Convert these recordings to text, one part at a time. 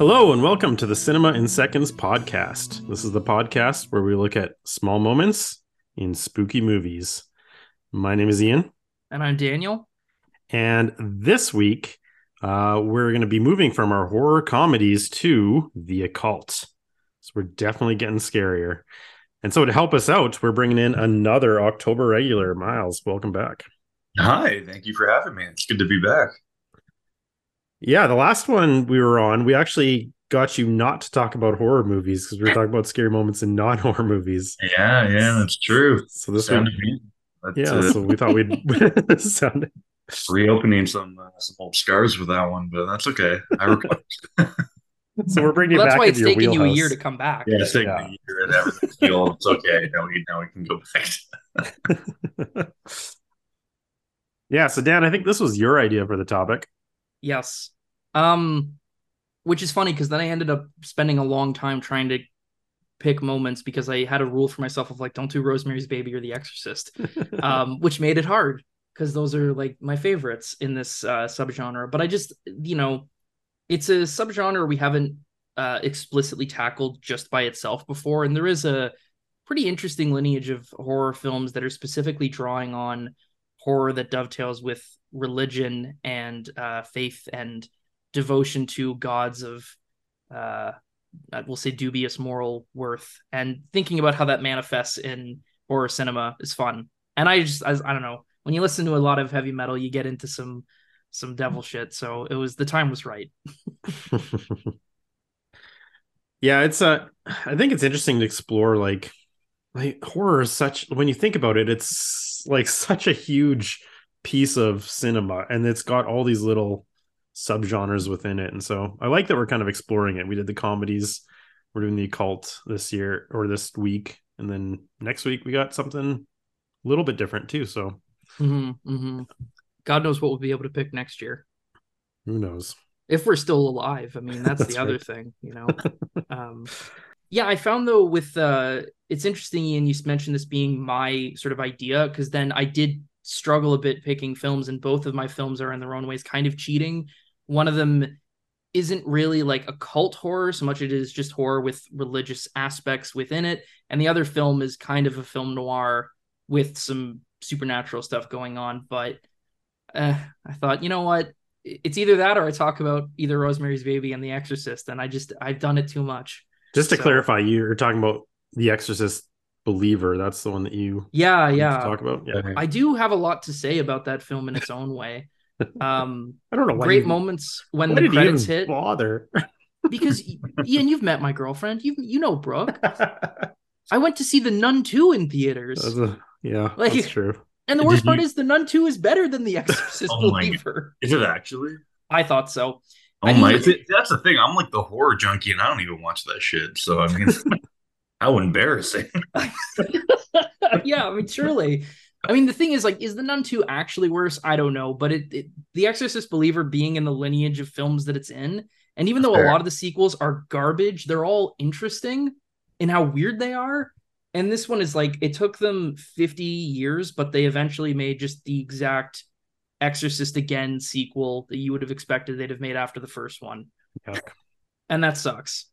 Hello, and welcome to the Cinema in Seconds podcast. This is the podcast where we look at small moments in spooky movies. My name is Ian. And I'm Daniel. And this week, uh, we're going to be moving from our horror comedies to the occult. So we're definitely getting scarier. And so to help us out, we're bringing in another October regular. Miles, welcome back. Hi, thank you for having me. It's good to be back. Yeah, the last one we were on, we actually got you not to talk about horror movies because we were talking about scary moments in non-horror movies. Yeah, yeah, that's true. So this one, yeah, uh, so we thought we'd sound reopening some uh, some old scars with that one, but that's okay. I so we're bringing well, you that's back. why it's taking you a year to come back. Yeah, it's taking yeah. a year and everything's healed. It's okay. Now we now we can go back. yeah. So Dan, I think this was your idea for the topic. Yes. Um, which is funny because then I ended up spending a long time trying to pick moments because I had a rule for myself of like, don't do Rosemary's Baby or The Exorcist, um, which made it hard because those are like my favorites in this uh, subgenre. But I just, you know, it's a subgenre we haven't uh, explicitly tackled just by itself before, and there is a pretty interesting lineage of horror films that are specifically drawing on horror that dovetails with religion and uh, faith and devotion to gods of uh, we'll say dubious moral worth and thinking about how that manifests in horror cinema is fun. And i just I, I, don't know. When you listen to a lot of heavy metal you get into some some devil shit. So it was the time was right. Yeah it's uh, i think it's interesting to explore like like horror is such when you think about it it's like such a huge piece of cinema and it's got all these little subgenres within it. And so i like that we're kind of exploring it. We did the comedies. We're doing the occult this year or this week. And then next week we got something a little bit different too. So mm-hmm, mm-hmm. god knows what we'll be able to pick next year. Who knows? If we're still alive i mean that's, that's the right. other thing you know? Um yeah i found though with uh it's interesting and you mentioned this being my sort of idea because then i did struggle a bit picking films, and both of my films are in their own ways kind of cheating. One of them isn't really like a cult horror so much it is just horror with religious aspects within it and the other film is kind of a film noir with some supernatural stuff going on but uh, i thought you know what it's either that or i talk about either rosemary's baby and the exorcist and i just i've done it too much just to so, clarify you're talking about the exorcist believer that's the one that you yeah yeah. talk about? Yeah. I do have a lot to say about that film in its own way. Um i don't know great moments when the credits hit. bother? Because ian you've met my girlfriend. You you know brooke. I went to see the nun 2 in theaters. A, yeah like that's true. and the worst Did part you... is the nun 2 is better than the exorcist oh believer. is it actually? I thought so. Oh my! That's the thing. I'm like the horror junkie, and I don't even watch that shit. So I mean, How embarrassing. yeah, I mean, surely. I mean, the thing is, like, is the Nun 2 actually worse? I don't know. But it, it The Exorcist Believer being in the lineage of films that it's in, and even though Fair. a lot of the sequels are garbage, they're all interesting in how weird they are. And this one is like, it took them 50 years, but they eventually made just the exact Exorcist Again sequel that you would have expected they'd have made after the first one. And that sucks.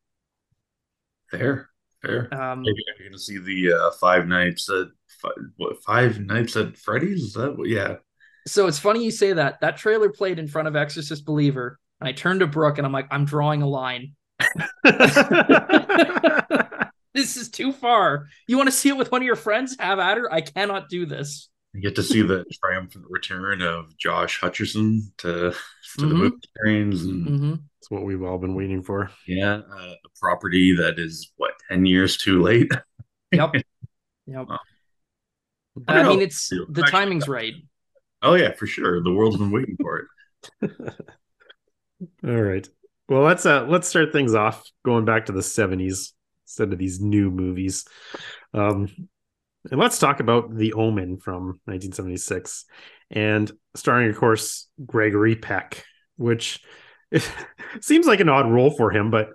Fair. Fair. Um, Maybe I'm going to see the uh, Five Nights at five, what Five Nights at Freddy's. Is that what? Yeah. So it's funny you say that. That trailer played in front of Exorcist Believer, and I turned to Brooke and I'm like, I'm drawing a line. this is too far. You want to see it with one of your friends? Have at her. I cannot do this. You get to see the triumphant return of Josh Hutcherson to, to mm-hmm. the movie screens. And mm-hmm. It's what we've all been waiting for. Yeah, uh, a property that is what ten years too late. yep. Yep. I, I mean, it's the timing's right. Oh yeah, for sure. The world's been waiting for it. all right. Well, let's uh let's start things off going back to the 70s instead of these new movies. Um and let's talk about The Omen from 1976 and starring of course Gregory Peck, which seems like an odd role for him, but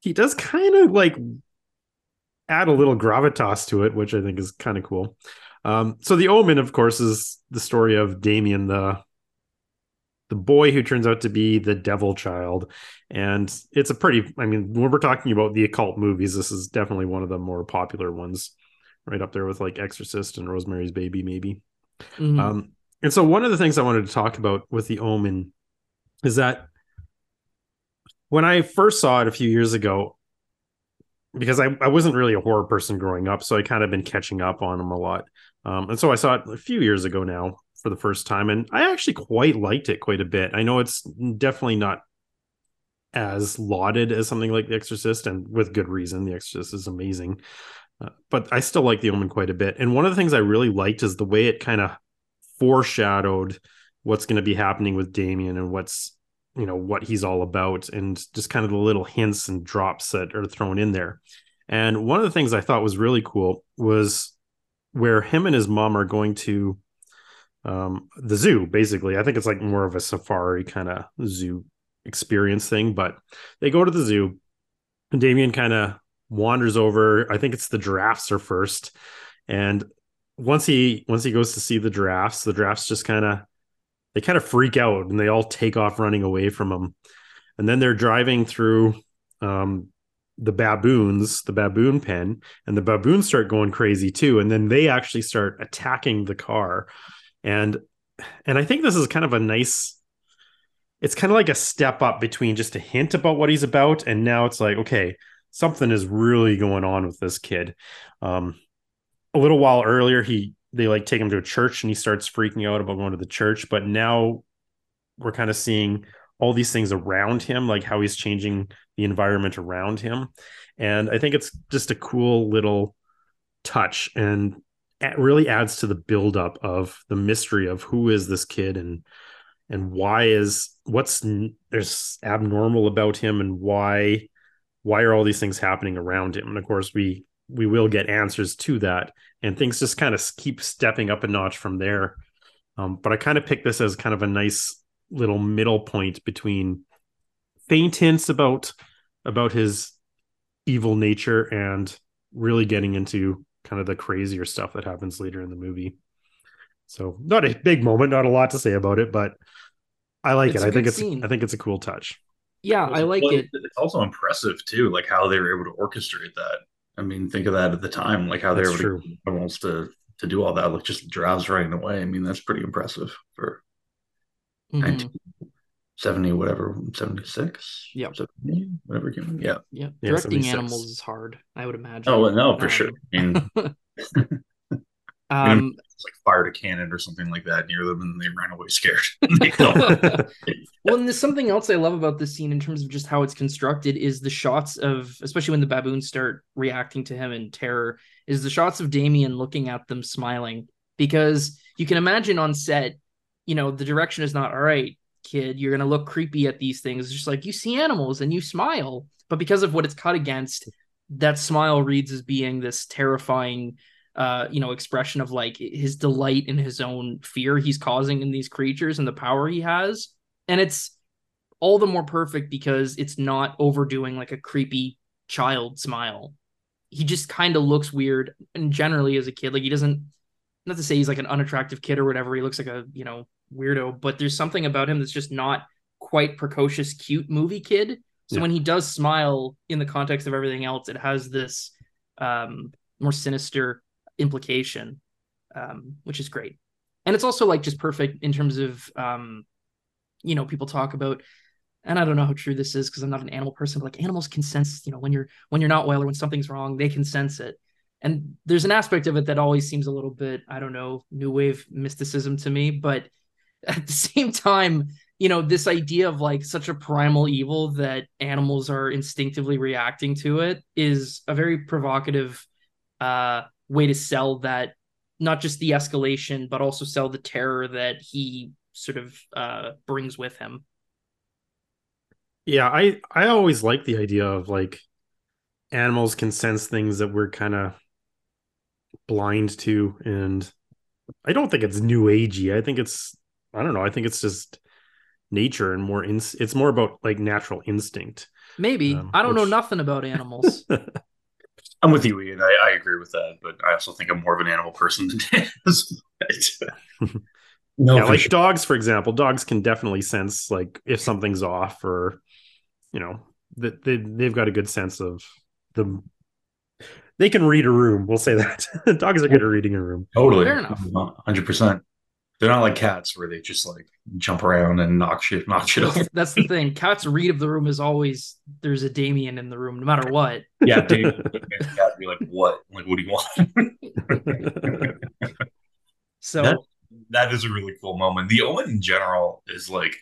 he does kind of like add a little gravitas to it, which I think is kind of cool. Um, so the Omen, of course, is the story of Damien, the the boy who turns out to be the devil child. And it's a pretty, I mean, when we're talking about the occult movies, this is definitely one of the more popular ones, right up there with like Exorcist and Rosemary's Baby, maybe. Mm-hmm. Um, and so, one of the things I wanted to talk about with The Omen is that when I first saw it a few years ago, because I, I wasn't really a horror person growing up, so I kind of been catching up on them a lot. Um, and so I saw it a few years ago now for the first time, and I actually quite liked it quite a bit. I know it's definitely not as lauded as something like The Exorcist, and with good reason. The Exorcist is amazing, uh, but I still like The Omen quite a bit. And one of the things I really liked is the way it kind of foreshadowed what's going to be happening with Damien and what's you know what he's all about and just kind of the little hints and drops that are thrown in there. And one of the things i thought was really cool was where him and his mom are going to um, the zoo basically. I think it's like more of a safari kind of zoo experience thing but they go to the zoo. And damien kind of wanders over i think it's the giraffes are first and once he once he goes to see the giraffes the giraffes just kind of they kind of freak out and they all take off running away from him. And then they're driving through um, the baboons, the baboon pen, and the baboons start going crazy too. And then they actually start attacking the car. And and I think this is kind of a nice it's kind of like a step up between just a hint about what he's about and now it's like okay something is really going on with this kid. Um a little while earlier he they like take him to a church and he starts freaking out about going to the church. But now we're kind of seeing all these things around him like how he's changing the environment around him. And i think it's just a cool little touch and it really adds to the buildup of the mystery of who is this kid and and why is what's there's abnormal about him and why why are all these things happening around him? And of course we we will get answers to that. And things just kind of keep stepping up a notch from there. Um, but i kind of pick this as kind of a nice little middle point between faint hints about about his evil nature and really getting into kind of the crazier stuff that happens later in the movie. So not a big moment not a lot to say about it but i like it's it. i think it's scene. i think it's a cool touch yeah i like well, it it's also impressive too like how they were able to orchestrate that I mean, think of that at the time, like how they were true. almost to to do all that, like just drives right away. I mean, that's pretty impressive for mm-hmm. 1970, whatever, 76. Yeah. Whatever came. Yeah. Yeah. Directing animals is hard, I would imagine. Oh, no, for um, sure. I mean, Um, like fired a cannon or something like that near them, and they ran away scared. well, and there's something else I love about this scene in terms of just how it's constructed is the shots of, especially when the baboons start reacting to him in terror, is the shots of Damien looking at them smiling because you can imagine on set, you know, the direction is not all right, kid. You're gonna look creepy at these things. It's just like you see animals and you smile, but because of what it's cut against, that smile reads as being this terrifying uh, you know, expression of like his delight in his own fear he's causing in these creatures and the power he has. And it's all the more perfect because it's not overdoing like a creepy child smile. He just kind of looks weird and generally as a kid, like he doesn't not to say he's like an unattractive kid or whatever, he looks like a, you know, weirdo, but there's something about him that's just not quite precocious, cute movie kid. So yeah. when he does smile in the context of everything else, it has this um more sinister implication, um, which is great. And it's also like just perfect in terms of, um, you know, people talk about, and I don't know how true this is because I'm not an animal person, but like animals can sense, you know, when you're when you're not well or when something's wrong, they can sense it. And there's an aspect of it that always seems a little bit, I don't know, new wave mysticism to me, but at the same time, you know, this idea of like such a primal evil that animals are instinctively reacting to it is a very provocative uh way to sell that not just the escalation but also sell the terror that he sort of uh brings with him. Yeah i i always like the idea of like animals can sense things that we're kind of blind to and i don't think it's new agey. I think it's i don't know i think it's just nature and more in, it's more about like natural instinct. Maybe. Um, i don't which... know nothing about animals I'm with you, Ian. I, I, agree with that, but I also think I'm more of an animal person than Dan No, yeah, like sure. dogs, for example, dogs can definitely sense like if something's off or you know that they they've got a good sense of the they can read a room. We'll say that dogs are good at reading a room. Totally, fair enough, hundred percent. They're not like cats where they just like jump around and knock shit, knock shit off. That's the thing. Cats read of the room is always there's a Damien in the room, no matter what. Yeah, Damien. cat be like, what? Like, what do you want? so that, that is a really cool moment. The Omen in general is like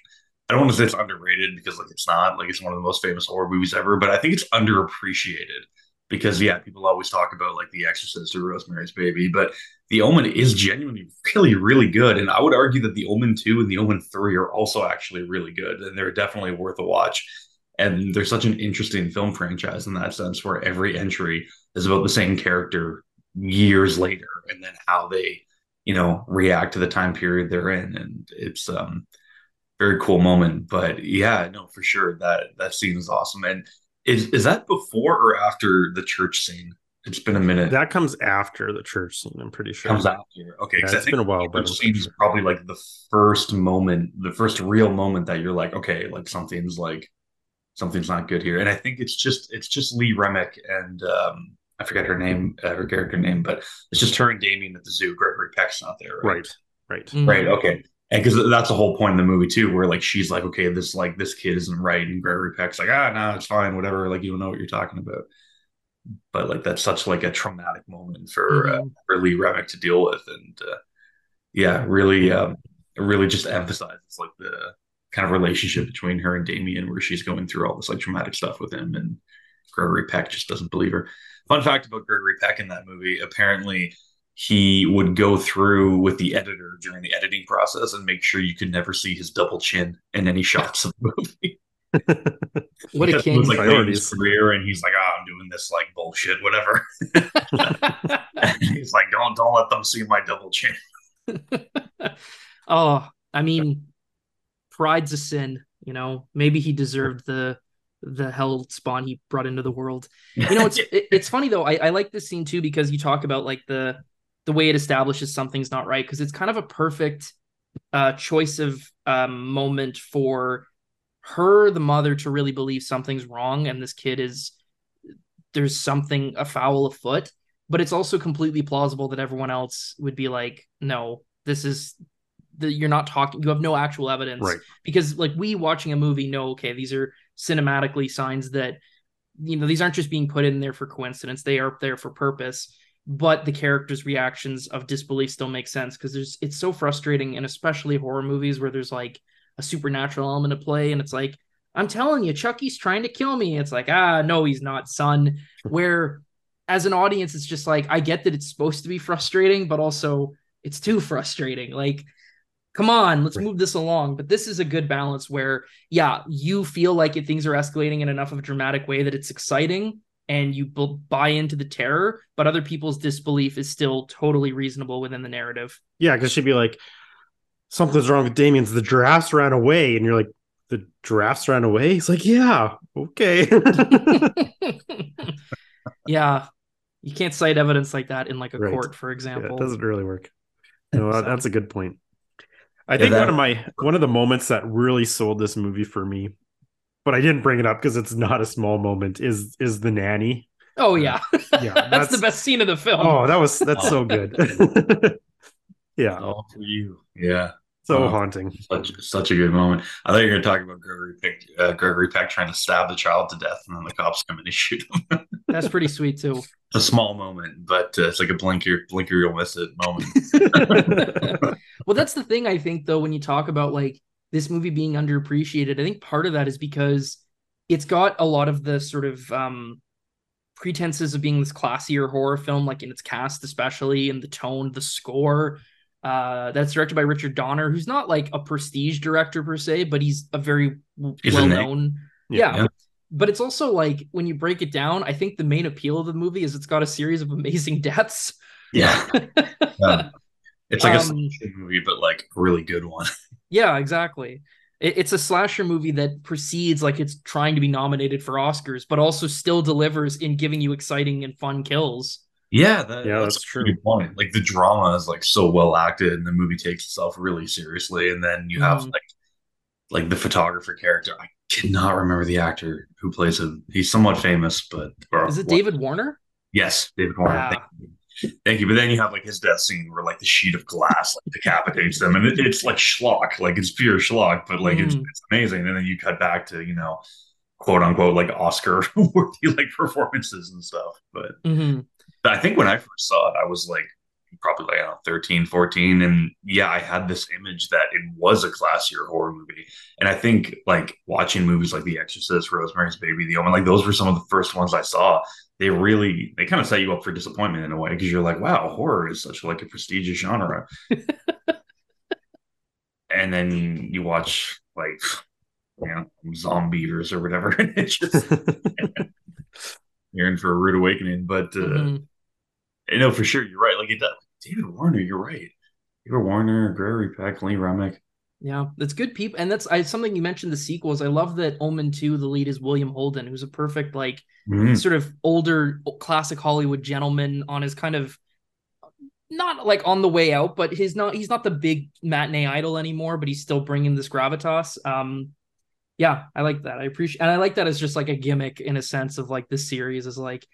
I don't want to say it's underrated because like it's not like it's one of the most famous horror movies ever, but I think it's underappreciated because yeah, people always talk about like The Exorcist or Rosemary's Baby, but The Omen is genuinely really really good, and I would argue that The Omen two and The Omen three are also actually really good, and they're definitely worth a watch. And they're such an interesting film franchise in that sense, where every entry is about the same character years later, and then how they you know react to the time period they're in, and it's um very cool moment. But yeah, no, for sure that that scene is awesome. And is is that before or after the church scene? It's been a minute. That comes after the church scene. I'm pretty sure. Comes after. Okay, yeah, it's been a while, but scene is probably like the first moment, the first real moment that you're like, okay, like something's like something's not good here. And I think it's just it's just Lee Remick and um, I forget her name, uh, her character name, but it's just her and Damien at the zoo. Gregory Peck's not there, right? Right. Right. Mm-hmm. right okay and because that's the whole point in the movie too, where like she's like, okay, this like this kid isn't right, and Gregory Peck's like, ah, no, it's fine, whatever. Like you don't know what you're talking about. But like that's such like a traumatic moment for uh, mm-hmm. uh, for Lee Remick to deal with, and uh, yeah, really, um, really just emphasizes like the kind of relationship between her and Damien, where she's going through all this like traumatic stuff with him, and Gregory Peck just doesn't believe her. Fun fact about Gregory Peck in that movie: apparently he would go through with the editor during the editing process and make sure you could never see his double chin in any shots of the movie. what a king! Like his career, and he's like, "Oh, I'm doing this like bullshit, whatever." he's like, "Don't don't let them see my double chin." oh, I mean, pride's a sin. You know, maybe he deserved the the hell spawn he brought into the world. You know, it's it, it's funny though. I, I like this scene too because you talk about like the the way it establishes something's not right because it's kind of a perfect uh, choice of um, moment for her, the mother, to really believe something's wrong and this kid is there's something a afoul afoot. But it's also completely plausible that everyone else would be like, no, this is the, you're not talking you have no actual evidence. Right. Because like we watching a movie know okay these are cinematically signs that you know these aren't just being put in there for coincidence. They are there for purpose but the characters' reactions of disbelief still make sense because there's it's so frustrating, and especially horror movies where there's like a supernatural element to play, and it's like, I'm telling you, Chucky's trying to kill me. It's like, ah, no, he's not, son. Where as an audience, it's just like, I get that it's supposed to be frustrating, but also it's too frustrating. Like, come on, let's move this along. But this is a good balance where, yeah, you feel like it, things are escalating in enough of a dramatic way that it's exciting, and you buy into the terror, but other people's disbelief is still totally reasonable within the narrative. Yeah, because she'd be like, something's wrong with Damien's. The giraffes ran away. And you're like, the giraffes ran away? He's like, yeah, okay. yeah. You can't cite evidence like that in like a right. court, for example. Yeah, it doesn't really work. No, uh, so. that's a good point. I think that... one of my one of the moments that really sold this movie for me but I didn't bring it up because it's not a small moment. Is is the nanny? Oh yeah, yeah. That's, that's, the best scene of the film. Oh, that was that's so good. yeah. All for you. Yeah. So haunting. Such such a good moment. I thought you were going to talk about Gregory Peck, uh, Gregory Peck trying to stab the child to death, and then the cops come in and shoot him. that's pretty sweet too. It's a small moment, but uh, it's like a blinker, blinker you'll miss it moment. well, that's the thing I think though when you talk about like this movie being underappreciated. I think part of that is because it's got a lot of the sort of um, pretenses of being this classier horror film, like in its cast, especially, in the tone, the score. Uh, that's directed by Richard Donner, who's not like a prestige director per se, but he's a very well known. Yeah. yeah. But it's also like when you break it down, I think the main appeal of the movie is it's got a series of amazing deaths. Yeah. yeah. It's like um, a movie, but like a really good one. Yeah, exactly. It, it's a slasher movie that proceeds like it's trying to be nominated for Oscars, but also still delivers in giving you exciting and fun kills. Yeah, that, yeah, that's, that's true. Point. Like the drama is like so well acted, and the movie takes itself really seriously. And then you have mm. like like the photographer character. I cannot remember the actor who plays him. He's somewhat famous, but is it David Warner? Yes, David Warner. Yeah. Thank, you. But then you have like his death scene where like the sheet of glass like decapitates them, and it, it's like schlock, like it's pure schlock, but like mm. it's, it's amazing. And then you cut back to you know quote unquote like Oscar worthy like performances and stuff. But mm-hmm. I think when I first saw it, I was like probably like I don't know, 13, 14. And yeah, I had this image that it was a classier horror movie. And I think like watching movies like The Exorcist, Rosemary's Baby, The Omen, like those were some of the first ones I saw. They really they kind of set you up for disappointment in a way because you're like, wow, horror is such like a prestigious genre. and then you watch like you know, zombie eaters or whatever. and it's just you're in for a rude awakening. But uh, mm-hmm. I know for sure you're right. Like it, David Warner, you're right. David Warner, Gregory Peck, Lee Remick. Yeah, that's good people, and that's I, something you mentioned the sequels. I love that Omen Two. The lead is William Holden, who's a perfect like mm-hmm. sort of older classic Hollywood gentleman on his kind of not like on the way out, but he's not he's not the big matinee idol anymore, but he's still bringing this gravitas. Um, yeah, I like that. I appreciate, and I like that as just like a gimmick in a sense of like this series is like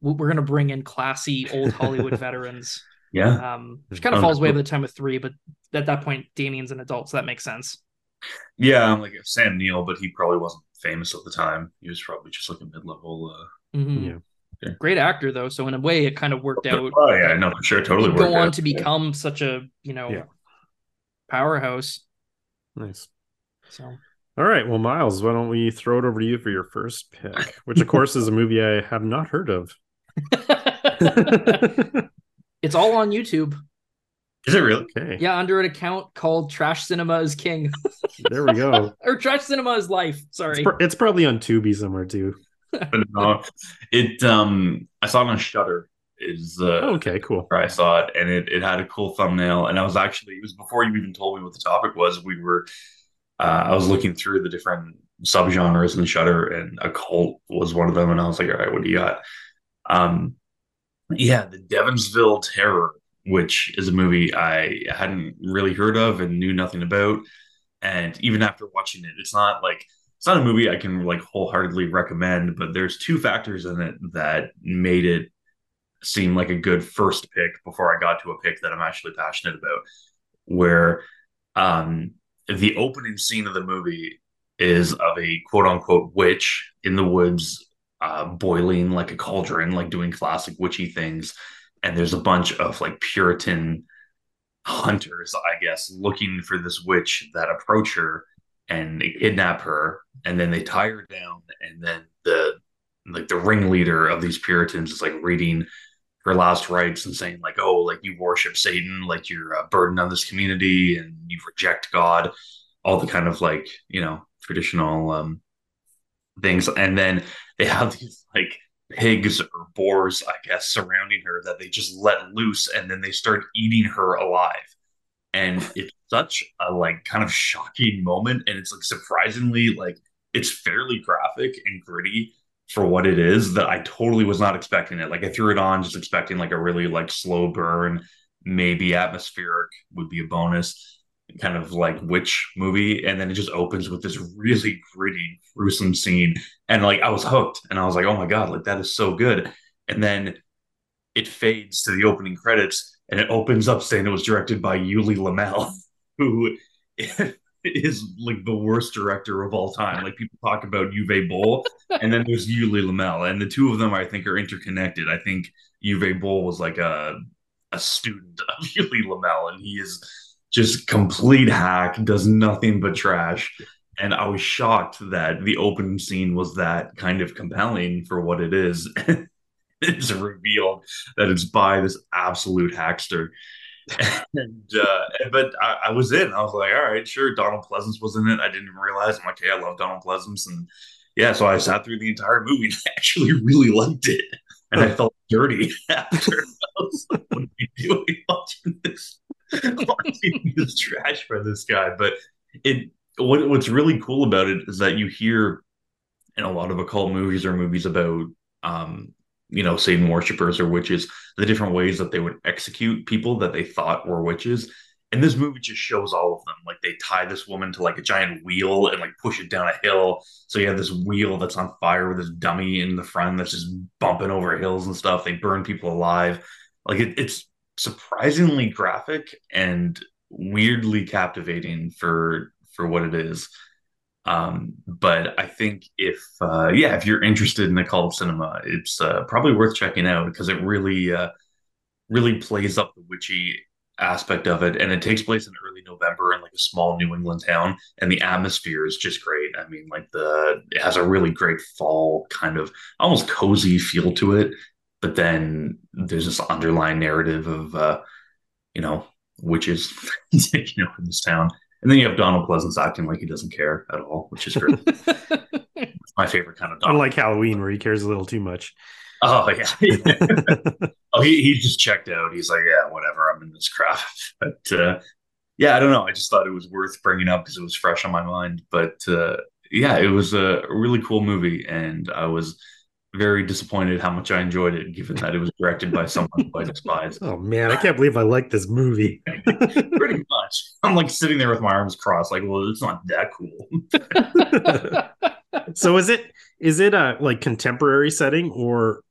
we're gonna bring in classy old Hollywood veterans. Yeah, um, which kind of falls away by the time of three, but at that point, Damien's an adult, so that makes sense. Yeah, I'm like Sam Neill, but he probably wasn't famous at the time. He was probably just like a mid-level. Uh, mm-hmm. Yeah. Yeah. Great actor though, so in a way, it kind of worked out. Oh yeah, no, for sure, totally. Go on out. to become yeah. such a you know yeah. powerhouse. Nice. So all right. Well, Miles, why don't we throw it over to you for your first pick, which of course is a movie I have not heard of. it's all on YouTube. Is it really? Okay. Yeah, under an account called Trash Cinema is King. there we go. or Trash Cinema is Life. Sorry. It's, it's probably on Tubi somewhere too. but no, it um I saw it on Shudder is uh oh, okay cool where i saw it and it, it had a cool thumbnail and i was actually it was before you even told me what the topic was we were uh, I was looking through the different subgenres in shudder and occult was one of them. And I was like, all right, what do you got? Um, yeah, the Devonsville Terror, which is a movie I hadn't really heard of and knew nothing about. And even after watching it, it's not like it's not a movie I can like wholeheartedly recommend. But there's two factors in it that made it seem like a good first pick before I got to a pick that I'm actually passionate about. Where um, the opening scene of the movie is of a quote unquote witch in the woods, uh, boiling like a cauldron, like doing classic witchy things. And there's a bunch of like Puritan hunters, I guess, looking for this witch that approach her and kidnap her. And then they tie her down. And then the like the ringleader of these Puritans is like reading her last rites and saying like, oh, like you worship Satan, like you're a burden on this community and you reject God, all the kind of like you know traditional um, things, and then they have these like pigs or boars, I guess, surrounding her that they just let loose, and then they start eating her alive, and it's such a like kind of shocking moment, and it's like surprisingly like it's fairly graphic and gritty for what it is that I totally was not expecting it. Like I threw it on just expecting like a really like slow burn, maybe atmospheric would be a bonus kind of like witch movie and then it just opens with this really gritty gruesome scene and like I was hooked and I was like oh my god like that is so good and then it fades to the opening credits and it opens up saying it was directed by Ulli Lommel who is like the worst director of all time. Like people talk about Uwe Boll, and then there's Ulli Lommel, and the two of them I think are interconnected. I think Uwe Boll was like a a student of Ulli Lommel, and he is just complete hack, does nothing but trash. And I was shocked that the opening scene was that kind of compelling for what it is. it's revealed that it's by this absolute hackster and uh, but I, I, was in. I was like, all right, sure. Donald Pleasence was in it. I didn't even realize. I'm like, hey, I love Donald Pleasence, and yeah, so I sat through the entire movie and I actually really liked it, and I felt dirty after. Like, what are you doing watching this? this trash for this guy, but it. What, what's really cool about it is that you hear in a lot of occult movies or movies about um, you know, Satan worshippers or witches, the different ways that they would execute people that they thought were witches. And this movie just shows all of them. Like they tie this woman to like a giant wheel and like push it down a hill. So you have this wheel that's on fire with this dummy in the front that's just bumping over hills and stuff. They burn people alive. Like it, it's surprisingly graphic and weirdly captivating for for what it is. Um, but I think if uh, yeah, if you're interested in the occult cinema, it's uh, probably worth checking out because it really uh, really plays up the witchy aspect of it, and it takes place in early November in like a small New England town, and the atmosphere is just great. I mean, like the it has a really great fall kind of almost cozy feel to it, but then there's this underlying narrative of uh, you know witches, you know, in this town and then you have Donald Pleasence acting like he doesn't care at all, which is great. my favorite kind of Donald. Unlike Halloween, where he cares a little too much. Oh yeah. oh, he he just checked out. He's like, yeah, whatever. I'm in this crap. But uh, yeah, I don't know. I just thought it was worth bringing up because it was fresh on my mind. But uh, yeah, it was a really cool movie, and I was very disappointed how much I enjoyed it, given that it was directed by someone who I despise. Oh man, I can't believe I like this movie. Pretty much. I'm like sitting there with my arms crossed, like, well, it's not that cool. so is it is it a like contemporary setting or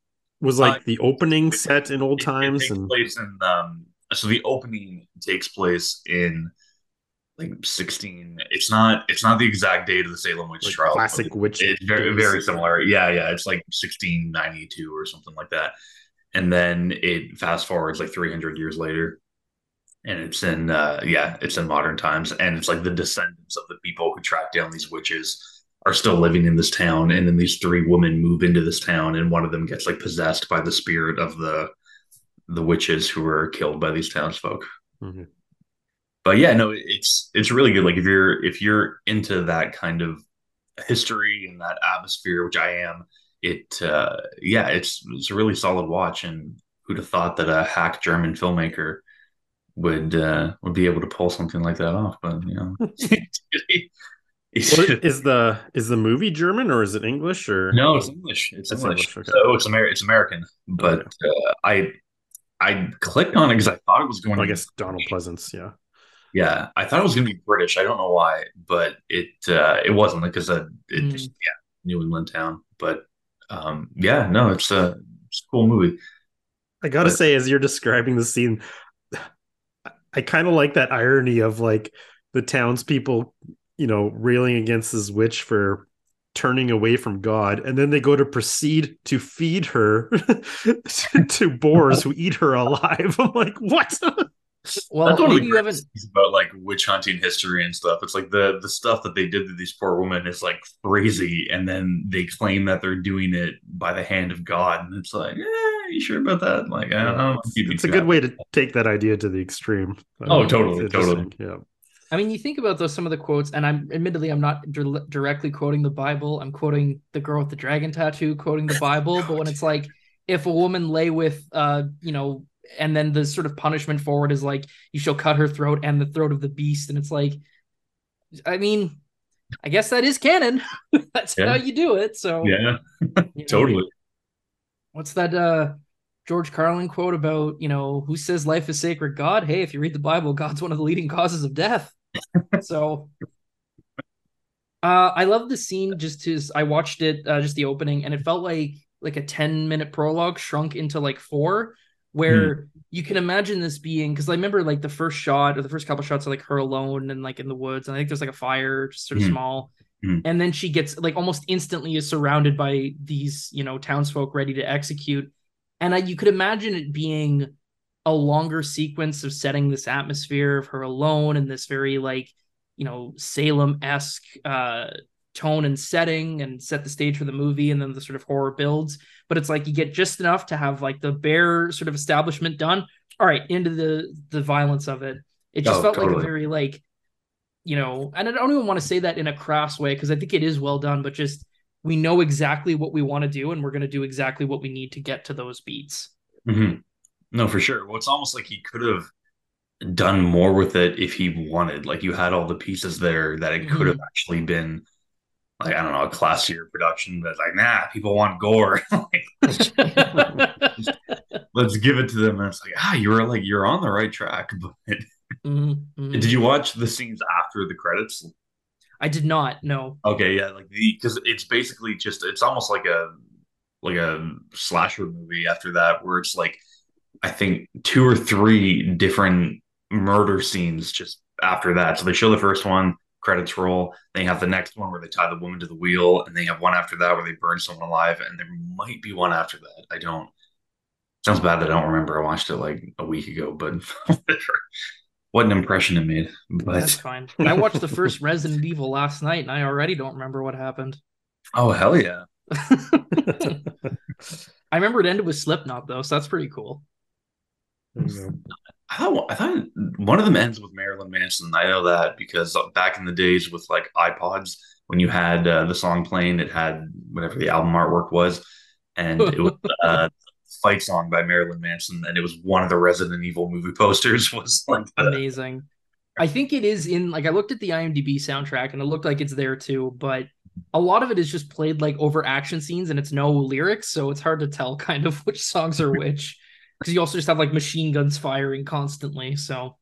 was like uh, the opening set in old it, times it and place in um so the opening takes place in like 16 it's not it's not the exact date of the salem witch like trial classic witch it's very very similar. Yeah yeah it's like 1692 or something like that. And then it fast forwards like 300 years later and it's in uh yeah it's in modern times. And it's like the descendants of the people who tracked down these witches are still living in this town and then these three women move into this town and one of them gets like possessed by the spirit of the the witches who were killed by these townsfolk. Mm-hmm but yeah, no, it's it's really good. Like if you're if you're into that kind of history and that atmosphere, which I am, it uh, yeah, it's it's a really solid watch. And who'd have thought that a hack German filmmaker would uh, would be able to pull something like that off? But you know. is the is the movie German or is it English or no? It's English. It's, it's English. English okay. So it's Amer- It's American, but okay. uh, I I clicked on it because I thought it was going. Well, I guess Donald Pleasence, yeah. Yeah, I thought it was going to be British. I don't know why, but it uh, it wasn't because it mm. just yeah New England town. But um, yeah, no, it's a, it's a cool movie. I gotta but, say, as you're describing the scene, I kind of like that irony of like the townspeople, you know, railing against this witch for turning away from God, and then they go to proceed to feed her to boars who eat her alive. I'm like, what? Well, That's one maybe you haven't about like witch hunting history and stuff. It's like the the stuff that they did to these poor women is like crazy, and then they claim that they're doing it by the hand of God, and it's like, yeah, you sure about that? Like, I don't know. It's, it's a good way to take that idea to the extreme. Oh, totally, totally. Yeah. I mean, you think about those some of the quotes, and I'm admittedly I'm not di- directly quoting the Bible. I'm quoting the girl with the dragon tattoo, quoting the Bible. but when it's like, if a woman lay with, uh, you know, and then the sort of punishment forward is like you shall cut her throat and the throat of the beast. And it's like i mean i guess that is canon. That's yeah. how you do it. So yeah. totally know, what's that uh george carlin quote about you know who says life is sacred? God? Hey if you read the bible god's one of the leading causes of death. So uh i love the scene just to i watched it uh, just the opening and it felt like like a 10 minute prologue shrunk into like four where mm. you can imagine this being because I remember like the first shot or the first couple shots are like her alone and like in the woods, and I think there's like a fire, just sort of mm. small. Mm. And then she gets like almost instantly is surrounded by these, you know, townsfolk ready to execute. And I, you could imagine it being a longer sequence of setting this atmosphere of her alone and this very like, you know, Salem esque uh, tone and setting and set the stage for the movie and then the sort of horror builds but it's like you get just enough to have like the bare sort of establishment done all right into the the violence of it it just oh, felt totally. like a very like you know and i don't even want to say that in a crass way because i think it is well done but just we know exactly what we want to do and we're going to do exactly what we need to get to those beats mm-hmm. no for sure well it's almost like he could have done more with it if he wanted like you had all the pieces there that it could have mm-hmm. actually been like I don't know a classier production that's like nah people want gore. Let's give it to them. And it's like ah you were like you're on the right track but mm-hmm. did you watch the scenes after the credits? I did not no. Okay yeah like the because it's basically just it's almost like a like a slasher movie after that where it's like I think two or three different murder scenes just after that. So they show the first one credits roll. They have the next one where they tie the woman to the wheel, and they have one after that where they burn someone alive, and there might be one after that. I don't. Sounds bad that I don't remember. I watched it like a week ago, but what an impression it made. But that's fine. I watched the first Resident Evil last night, and I already don't remember what happened. Oh hell yeah! I remember it ended with Slipknot though, so that's pretty cool. I thought I thought one of them ends with Marilyn Manson. I know that because back in the days with like iPods, when you had uh, the song playing, it had whatever the album artwork was, and it was a uh, fight song by Marilyn Manson, and it was one of the Resident Evil movie posters. Was like amazing. I think it is in like I looked at the IMDb soundtrack and it looked like it's there too, but a lot of it is just played like over action scenes and it's no lyrics, so it's hard to tell kind of which songs are which because you also just have like machine guns firing constantly. So,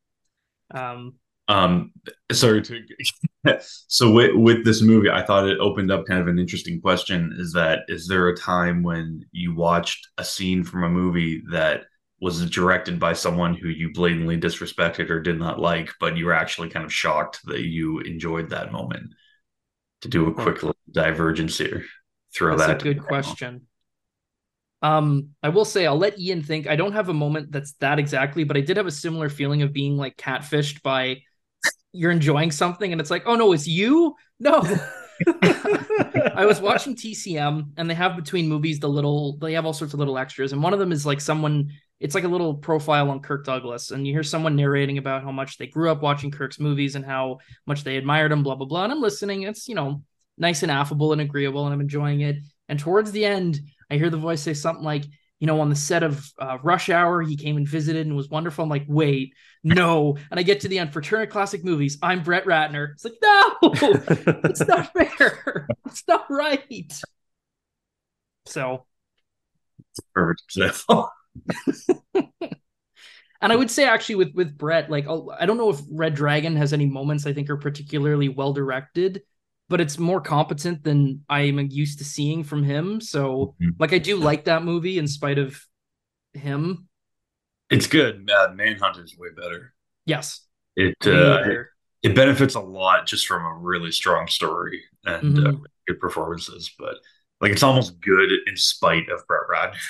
um, um, sorry to. so with with this movie, I thought it opened up kind of an interesting question: is that is there a time when you watched a scene from a movie that was directed by someone who you blatantly disrespected or did not like, but you were actually kind of shocked that you enjoyed that moment? To do a quick little divergence here, throw that. That's that. a good question. Um, I will say I'll let Ian think. I don't have a moment that's that exactly, but I did have a similar feeling of being like catfished by you're enjoying something and it's like, oh no, it's you. No. I was watching TCM and they have between movies the little they have all sorts of little extras and one of them is like someone it's like a little profile on Kirk Douglas and you hear someone narrating about how much they grew up watching Kirk's movies and how much they admired him blah blah blah and I'm listening it's you know nice and affable and agreeable and I'm enjoying it and towards the end I hear the voice say something like, you know, on the set of uh, Rush Hour, he came and visited and was wonderful. I'm like, wait, no. And I get to the end for Turner Classic Movies. I'm Brett Ratner. It's like, no, it's not fair. It's not right. So, perfect example. and I would say actually with with Brett, like I don't know if Red Dragon has any moments I think are particularly well directed but it's more competent than I'm used to seeing from him. So, mm-hmm. like, I do like that movie in spite of him. It's good. Uh, Manhunt is way better. Yes. It, uh, it, it benefits a lot just from a really strong story and uh, mm-hmm. uh, good performances, but like it's almost good in spite of Brett Ratner.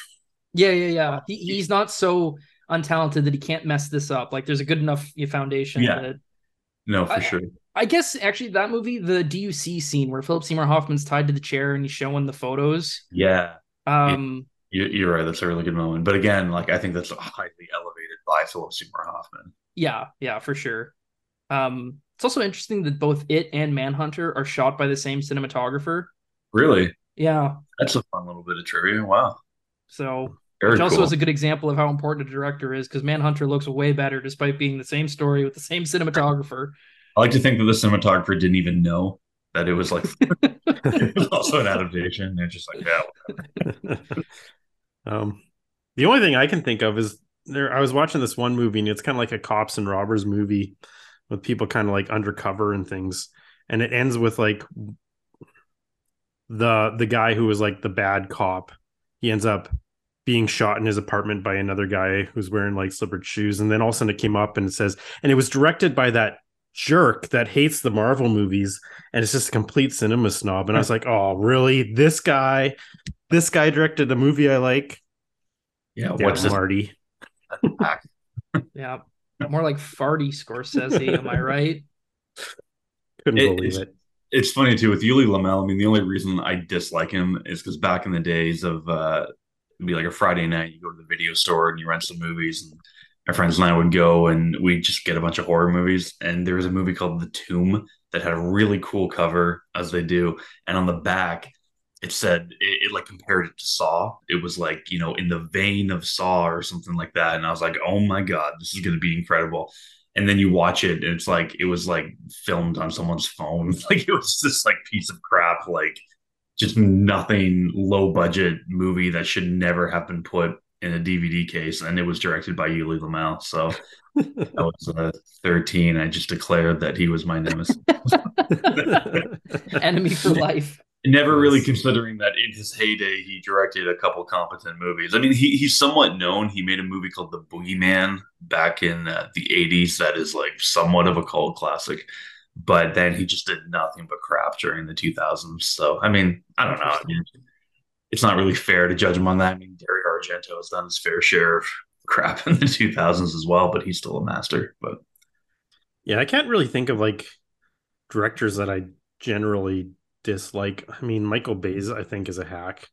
Yeah, yeah, yeah. He, he's not so untalented that he can't mess this up. Like there's a good enough foundation. Yeah. That, no, for I, sure. I guess actually that movie, the DUC scene where Philip Seymour Hoffman's tied to the chair and he's showing the photos. Yeah. Um, you're right. That's a really good moment. But again, like I think that's highly elevated by Philip Seymour Hoffman. Yeah, yeah, for sure. Um, it's also interesting that both it and Manhunter are shot by the same cinematographer. Really? Yeah. That's a fun little bit of trivia. Wow. So Very which also cool. is a good example of how important a director is because Manhunter looks way better despite being the same story with the same cinematographer. I like to think that the cinematographer didn't even know that it was like it was also an adaptation. They're just like, yeah. um, the only thing I can think of is there. I was watching this one movie, and it's kind of like a cops and robbers movie with people kind of like undercover and things, and it ends with like the the guy who was like the bad cop. He ends up being shot in his apartment by another guy who's wearing like slippered shoes, and then all of a sudden it came up and it says, and it was directed by that jerk that hates the Marvel movies and it's just a complete cinema snob. And I was like, oh, really? This guy, this guy directed a movie I like. Yeah, what's? Marty? yeah, more like farty Scorsese. am I right? Couldn't it, believe it. It's funny too with Ulli Lommel. I mean, the only reason I dislike him is because back in the days of uh, it'd be like a Friday night, you go to the video store and you rent some movies, and my friends and I would go and we'd just get a bunch of horror movies. And there was a movie called The Tomb that had a really cool cover, as they do. And on the back, it said it, it, like compared it to Saw. It was like you know in the vein of Saw or something like that. And I was like, oh my god, this is going to be incredible. and then you watch it and it's like it was like filmed on someone's phone like it was this like piece of crap like just nothing low budget movie that should never have been put in a dvd case and it was directed by Ulli Lommel so I was uh, 13 i just declared that he was my nemesis enemy for life never really considering that in his heyday he directed a couple competent movies. I mean, he, he's somewhat known. He made a movie called The Boogeyman back in uh, the 80s that is like somewhat of a cult classic. But then he just did nothing but crap during the 2000s. So, I mean, I don't know. I mean, it's not really fair to judge him on that. I mean, Dario Argento has done his fair share of crap in the 2000s as well, but he's still a master. But yeah, I can't really think of like directors that I generally dislike. I mean, Michael Bay's I think is a hack.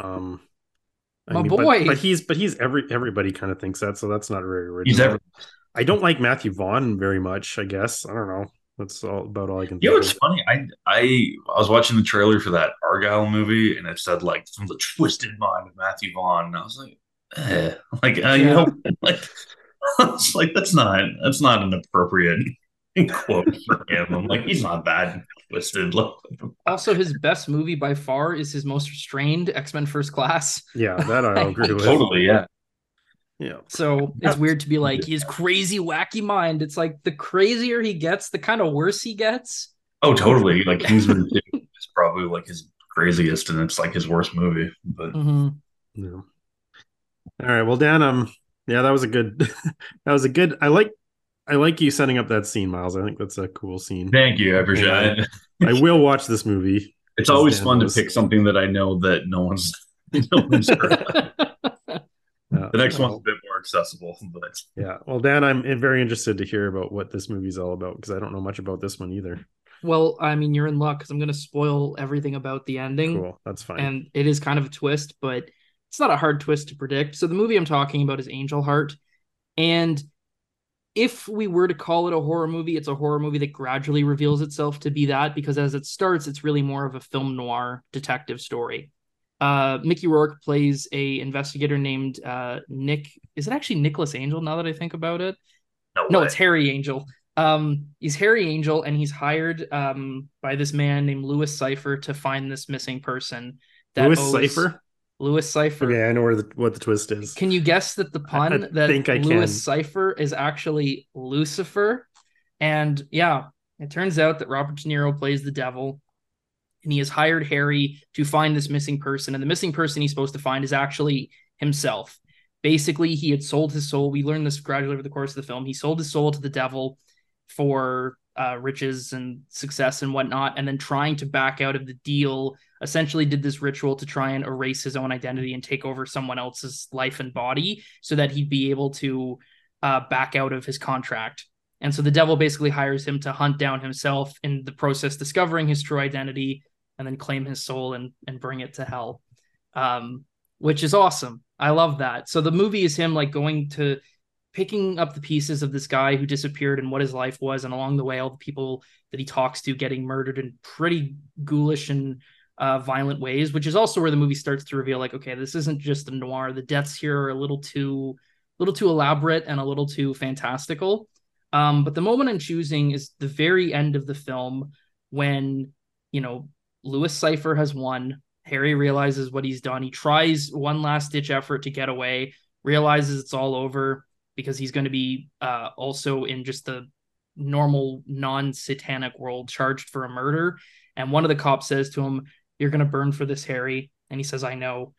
Um, I My mean, boy, but, but, he's but he's every everybody kind of thinks that, so that's not very original. He's every- I don't like Matthew Vaughn very much. I guess I don't know. That's all about all I can. You know, it's funny. I I I was watching the trailer for that Argylle movie, and it said like from the twisted mind of Matthew Vaughn, and I was like, eh. like uh, you know, like it's like that's not that's not an appropriate quote for him. I'm like, he's not that twisted. also, his best movie by far is his most restrained X Men First Class. Yeah, that I agree with. Totally, yeah. Yeah. So it's weird to be like his crazy, wacky mind. It's like the crazier he gets, the kind of worse he gets. Oh, totally. Like Kingsman is probably like his craziest, and it's like his worst movie. But mm-hmm. yeah. All right. Well, Dan, um, yeah, that was a good. that was a good. I like I like you setting up that scene, Miles. I think that's a cool scene. Thank you. I appreciate it. I will watch this movie. It's always fun to pick something that I know that no one's no one's heard. The next one's a bit more accessible, but yeah. Well, Dan, I'm very interested to hear about what this movie's all about because I don't know much about this one either. Well, I mean, you're in luck because I'm going to spoil everything about the ending. Cool, that's fine. And it is kind of a twist, but it's not a hard twist to predict. So the movie I'm talking about is Angel Heart, and if we were to call it a horror movie, it's a horror movie that gradually reveals itself to be that because as it starts, it's really more of a film noir detective story. Uh, Mickey Rourke plays a investigator named uh, Nick. Is it actually Nicholas Angel? Now that I think about it, no, no it's Harry Angel. Um, he's Harry Angel, and he's hired um, by this man named Louis Cyphre to find this missing person. That Louis owes... Cyphre. Louis Cyphre. Okay, I know where the, what the twist is. Can you guess that the pun I, that think I Louis can. Cyphre is actually Lucifer? And yeah, it turns out that Robert De Niro plays the devil, and he has hired Harry to find this missing person. And the missing person he's supposed to find is actually himself. Basically, he had sold his soul. We learned this gradually over the course of the film. He sold his soul to the devil for uh, riches and success and whatnot, and then trying to back out of the deal essentially did this ritual to try and erase his own identity and take over someone else's life and body so that he'd be able to uh, back out of his contract. And so the devil basically hires him to hunt down himself in the process, discovering his true identity and then claim his soul and, and bring it to hell, um, which is awesome. I love that. So the movie is him like going to picking up the pieces of this guy who disappeared and what his life was, and along the way, all the people that he talks to getting murdered in pretty ghoulish and uh, violent ways, which is also where the movie starts to reveal like, okay, this isn't just a noir. The deaths here are a little too, a little too elaborate and a little too fantastical. Um, but the moment I'm choosing is the very end of the film when, you know, Louis Cyphre has won. Harry realizes what he's done. He tries one last ditch effort to get away, realizes it's all over because he's going to be uh, also in just the normal non satanic world charged for a murder. And one of the cops says to him, you're going to burn for this, Harry. And he says, I know.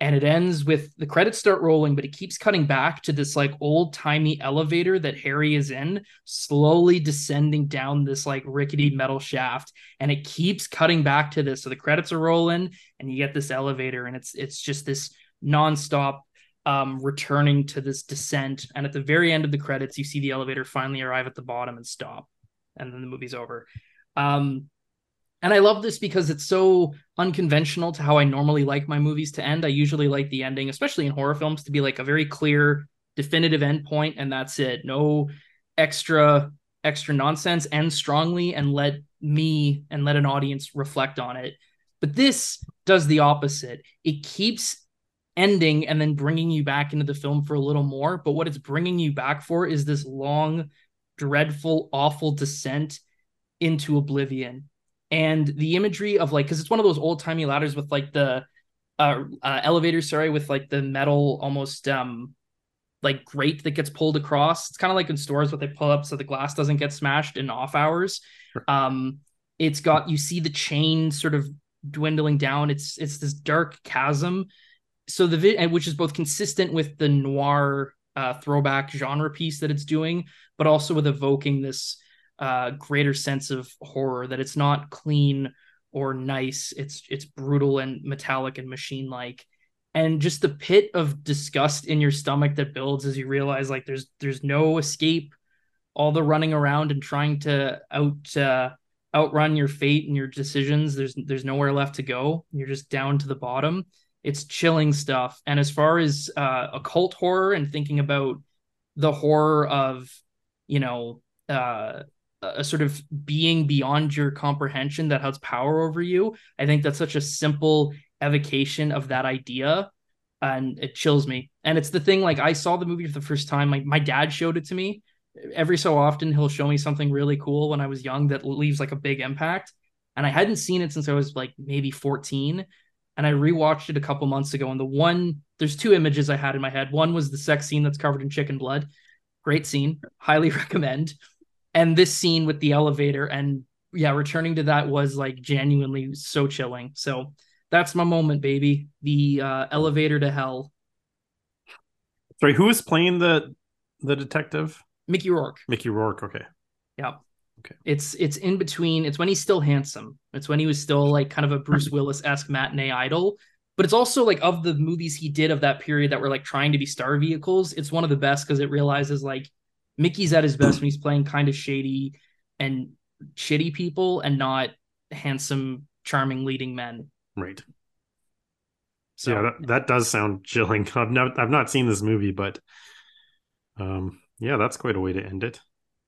And it ends with the credits start rolling, but it keeps cutting back to this like old timey elevator that Harry is in, slowly descending down this like rickety metal shaft. And it keeps cutting back to this. So the credits are rolling and you get this elevator, and it's it's just this nonstop um, returning to this descent. And at the very end of the credits, you see the elevator finally arrive at the bottom and stop. And then the movie's over. Um, and I love this because it's so unconventional to how I normally like my movies to end. I usually like the ending, especially in horror films, to be like a very clear, definitive end point, and that's it. No extra extra nonsense. End strongly and let me and let an audience reflect on it. But this does the opposite. It keeps ending and then bringing you back into the film for a little more. But what it's bringing you back for is this long dreadful, awful descent into oblivion. And the imagery of like, because it's one of those old timey ladders with like the uh, uh elevator, sorry, with like the metal almost um like grate that gets pulled across. It's kind of like in stores what they pull up so the glass doesn't get smashed in off hours. Um, it's got you see the chain sort of dwindling down. It's it's this dark chasm. So the which is both consistent with the noir uh, throwback genre piece that it's doing, but also with evoking this uh, greater sense of horror that it's not clean or nice. It's it's brutal and metallic and machine like and just the pit of disgust in your stomach that builds as you realize like there's there's no escape. All the running around and trying to out uh, outrun your fate and your decisions there's there's nowhere left to go. You're just down to the bottom. It's chilling stuff. And as far as uh, occult horror and thinking about the horror of you know uh, a sort of being beyond your comprehension that has power over you i think that's such a simple evocation of that idea and it chills me. And it's the thing like i saw the movie for the first time like my dad showed it to me. Every so often he'll show me something really cool when i was young that leaves like a big impact. And i hadn't seen it since i was like maybe 14 and i rewatched it a couple months ago and the one there's two images i had in my head. One was the sex scene that's covered in chicken blood. Great scene. Highly recommend and this scene with the elevator and yeah returning to that was like genuinely so chilling so that's my moment, baby. The uh, elevator to hell. Sorry, who is playing the the detective? Mickey Rourke. Mickey Rourke. Okay. Yeah. Okay. It's it's in between. It's when he's still handsome. It's when he was still like kind of a Bruce Willis esque matinee idol. But it's also like of the movies he did of that period that were like trying to be star vehicles. It's one of the best because it realizes like Mickey's at his best when he's playing kind of shady and shitty people and not handsome, charming leading men. Right. So yeah, that, that does sound chilling. I've not I've not seen this movie, but um yeah, that's quite a way to end it.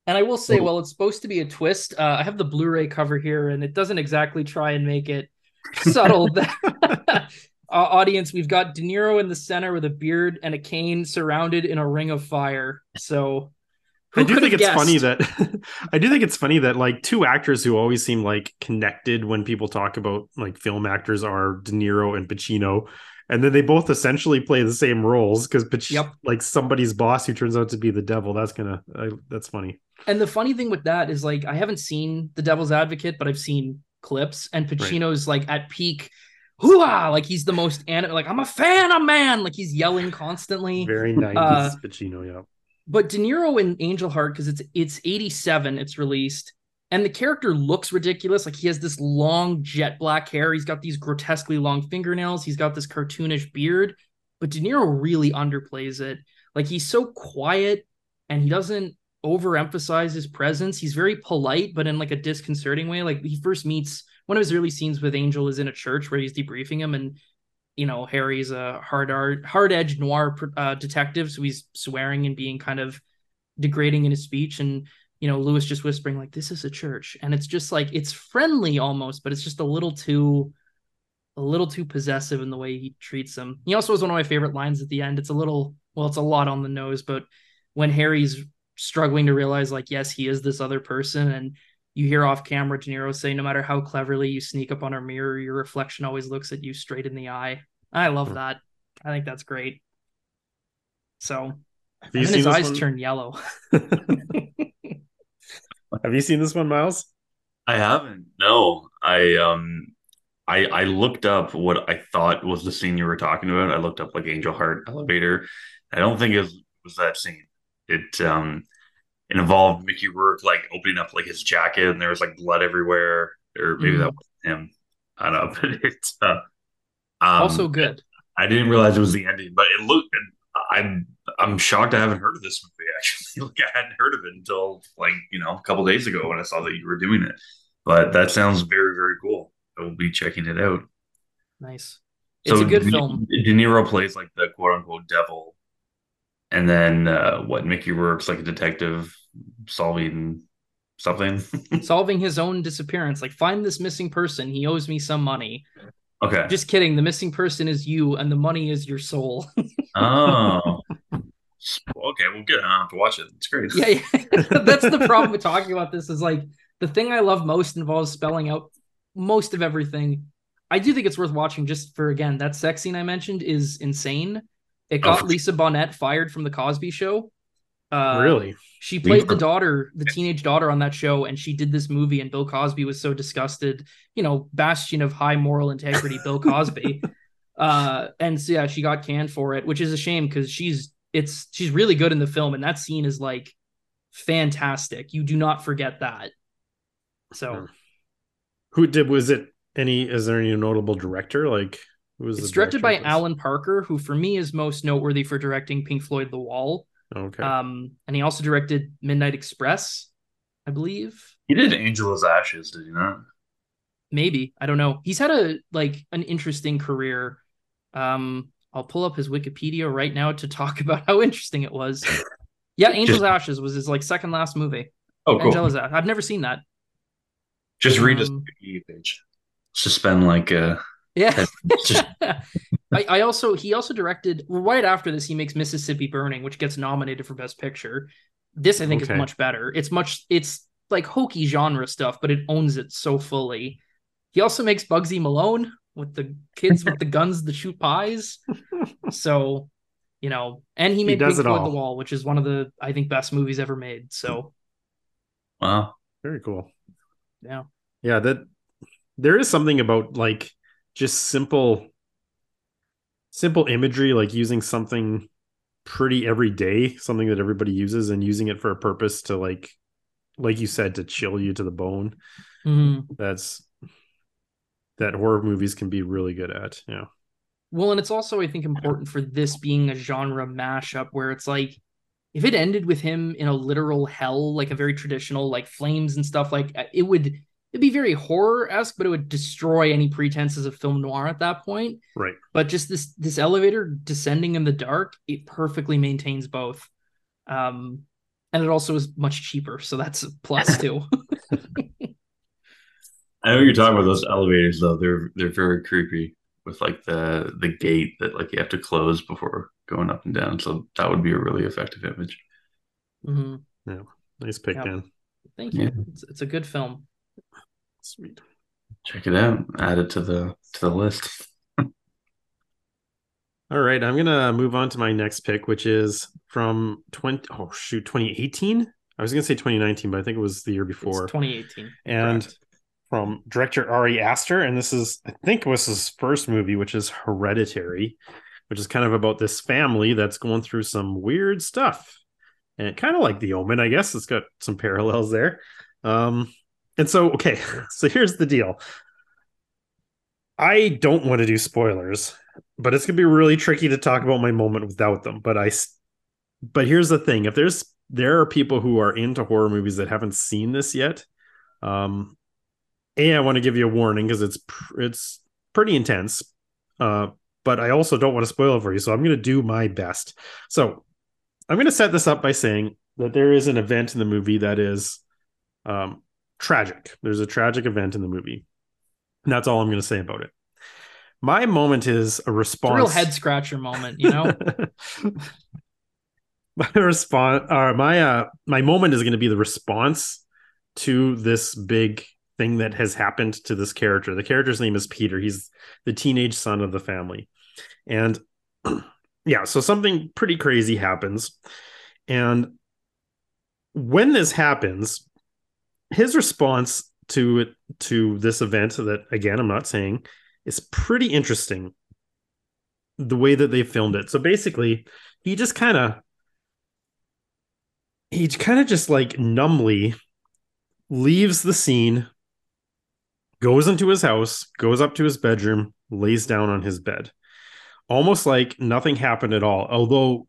And I will say, oh. well, it's supposed to be a twist. Uh, I have the Blu-ray cover here, and it doesn't exactly try and make it subtle. uh, audience, we've got De Niro in the center with a beard and a cane, surrounded in a ring of fire. So who I do think it's guessed? funny that I do think it's funny that like two actors who always seem like connected when people talk about like film actors are De Niro and Pacino, and then they both essentially play the same roles because Pac- yep. like somebody's boss who turns out to be the devil. That's gonna uh, that's funny. And the funny thing with that is like I haven't seen The Devil's Advocate, but I've seen clips, and Pacino's right. like at peak. Hooah! Like he's the most and like I'm a fan of man. Like he's yelling constantly. Very nice, uh, Pacino. Yeah but De Niro in Angel Heart, because it's it's 87, it's released, and the character looks ridiculous. Like he has this long jet black hair, he's got these grotesquely long fingernails, he's got this cartoonish beard, but De Niro really underplays it. Like he's so quiet and he doesn't overemphasize his presence. He's very polite, but in like a disconcerting way. Like he first meets one of his early scenes with Angel is in a church where he's debriefing him, and you know Harry's a hard hard edged noir uh, detective, so he's swearing and being kind of degrading in his speech, and you know Louis just whispering like this is a church, and it's just like it's friendly almost, but it's just a little too a little too possessive in the way he treats them. He also has one of my favorite lines at the end. It's a little well, it's a lot on the nose, but when Harry's struggling to realize like yes, he is this other person and you hear off camera De Niro say, no matter how cleverly you sneak up on our mirror, your reflection always looks at you straight in the eye. I love hmm. that. I think that's great. So, and then his eyes one? turn yellow. Have you seen this one, Miles? I haven't. No, I um, I I looked up what I thought was the scene you were talking about. I looked up like Angel Heart elevator. I don't think it was, was that scene. It um, it involved Mickey Rourke like opening up like his jacket and there was like blood everywhere, or maybe mm. that was him. I don't know, but it's uh, um, also good. I didn't realize it was the ending, but it looked. I'm I'm shocked I haven't heard of this movie. Actually, like I hadn't heard of it until like you know a couple days ago when I saw that you were doing it. But that sounds very very cool. I will be checking it out. Nice. It's so a good De, film. De Niro plays like the quote unquote devil, and then uh, what? Mickey Rourke's like a detective solving something, solving his own disappearance. Like find this missing person. He owes me some money. Okay. Just kidding. The missing person is you, and the money is your soul. oh. Okay. well, good. I don't have to watch it. It's great. Yeah, yeah. that's the problem with talking about this. Is like the thing I love most involves spelling out most of everything. I do think it's worth watching just for again that sex scene I mentioned is insane. It got oh, Lisa Bonet fired from the Cosby Show. Uh, really? She played the daughter, the teenage daughter on that show, and she did this movie. And Bill Cosby was so disgusted. You know, bastion of high moral integrity, Bill Cosby. uh, and so yeah, she got canned for it, which is a shame because she's it's she's really good in the film, and that scene is like fantastic. You do not forget that. So, hmm. who did was it? Any is there any notable director like? Who was it's directed by Alan Parker, who for me is most noteworthy for directing Pink Floyd The Wall. Okay. Um, and he also directed Midnight Express, I believe. He did Angel Ashes, did you not? Maybe. I don't know. He's had a like an interesting career. Um, I'll pull up his Wikipedia right now to talk about how interesting it was. Yeah, Angel's Just... Ashes was his like second last movie. Oh, cool. Angela's Ashes. I've never seen that. Just read his um, page. Suspend like uh yeah. Just... I, I also he also directed right after this he makes Mississippi Burning, which gets nominated for Best Picture. This I think okay. is much better. It's much it's like hokey genre stuff, but it owns it so fully. He also makes Bugsy Malone with the kids with the guns that shoot pies. So, you know, and he made he Pink Floyd the Wall, which is one of the I think best movies ever made. So, wow, very cool. Yeah, yeah. That there is something about like just simple simple imagery like using something pretty everyday something that everybody uses and using it for a purpose to like like you said to chill you to the bone mm-hmm. that's that horror movies can be really good at yeah well and it's also i think important for this being a genre mashup where it's like if it ended with him in a literal hell like a very traditional like flames and stuff like it would it'd be very horror esque, but it would destroy any pretenses of film noir at that point. Right. But just this this elevator descending in the dark, it perfectly maintains both. Um, and it also is much cheaper, so that's a plus too. I know you're talking about those elevators though. They're they're very creepy with like the the gate that like you have to close before going up and down. So that would be a really effective image. Mm-hmm. Yeah, nice pick, yeah. Dan. Thank you. Yeah. It's, it's a good film. Sweet. Check it out. Add it to the to the list. All right, I'm gonna move on to my next pick, which is from twenty. Oh shoot, 2018. I was gonna say 2019, but I think it was the year before. It's 2018. And Correct. from director Ari Aster, and this is I think was his first movie, which is Hereditary, which is kind of about this family that's going through some weird stuff, and kind of like The Omen, I guess. It's got some parallels there. Um, and so, okay, so here's the deal. I don't want to do spoilers, but it's gonna be really tricky to talk about my moment without them. But I, but here's the thing: if there's there are people who are into horror movies that haven't seen this yet, um, a I want to give you a warning because it's it's pretty intense. Uh, but I also don't want to spoil it for you, so I'm gonna do my best. So I'm gonna set this up by saying that there is an event in the movie that is um, tragic. There's a tragic event in the movie. And that's all I'm going to say about it. My moment is a response. A real head scratcher moment, you know. my response, or my uh, my moment is going to be the response to this big thing that has happened to this character. The character's name is Peter. He's the teenage son of the family, and yeah, so something pretty crazy happens, and when this happens, his response to it to this event that again I'm not saying is pretty interesting. The way that they filmed it. So basically, he just kind of he kind of just like numbly leaves the scene, goes into his house, goes up to his bedroom, lays down on his bed. Almost like nothing happened at all. Although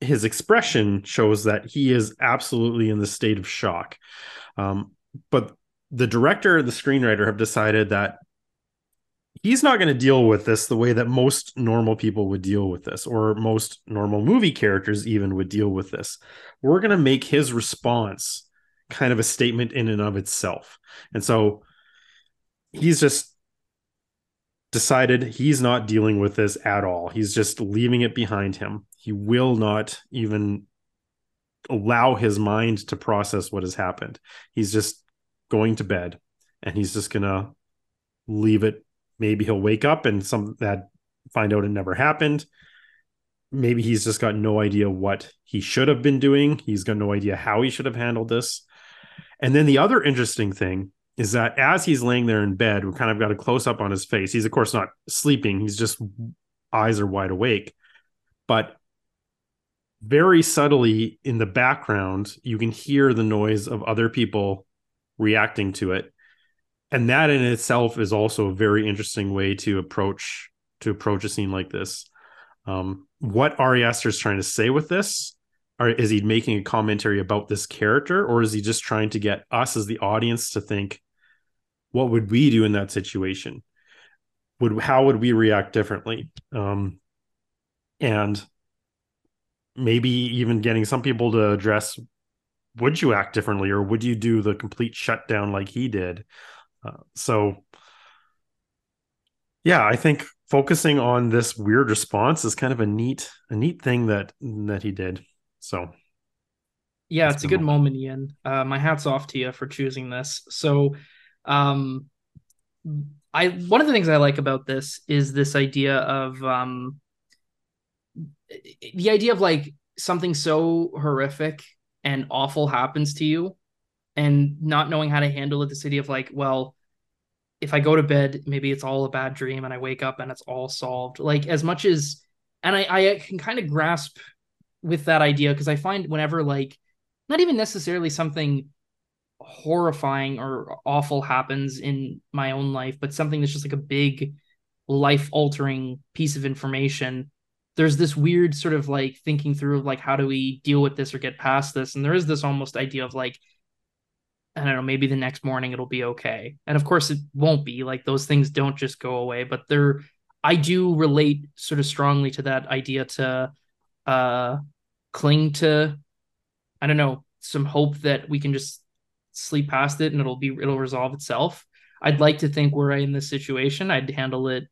his expression shows that he is absolutely in the state of shock. Um, but the director and the screenwriter have decided that he's not going to deal with this the way that most normal people would deal with this, or most normal movie characters even would deal with this. We're going to make his response kind of a statement in and of itself. And so he's just decided he's not dealing with this at all. He's just leaving it behind him. He will not even allow his mind to process what has happened. He's just going to bed and he's just gonna leave it. Maybe he'll wake up and some that find out it never happened. Maybe he's just got no idea what he should have been doing. He's got no idea how he should have handled this. And then the other interesting thing is that as he's laying there in bed, we kind of got a close up on his face. He's, of course, not sleeping, he's just eyes are wide awake. But very subtly in the background, you can hear the noise of other people reacting to it. And that in itself is also a very interesting way to approach to approach a scene like this. Um, what Ari Aster is trying to say with this or is he making a commentary about this character or is he just trying to get us as the audience to think what would we do in that situation would how would we react differently um and maybe even getting some people to address would you act differently or would you do the complete shutdown like he did uh, so yeah i think focusing on this weird response is kind of a neat a neat thing that that he did so, yeah, it's a good moment, Ian. Uh, my hat's off to you for choosing this. So, um, I one of the things I like about this is this idea of um, the idea of like something so horrific and awful happens to you, and not knowing how to handle it. The city of like, well, if I go to bed, maybe it's all a bad dream, and I wake up and it's all solved. Like as much as, and I I can kind of grasp with that idea because I find whenever like not even necessarily something horrifying or awful happens in my own life, but something that's just like a big life altering piece of information. There's this weird sort of like thinking through of like how do we deal with this or get past this, and there is this almost idea of like I don't know, maybe the next morning it'll be okay. And of course it won't be. Like those things don't just go away, but they're I do relate sort of strongly to that idea to uh, cling to, I don't know, some hope that we can just sleep past it and it'll be it'll resolve itself. I'd like to think were I in this situation, I'd handle it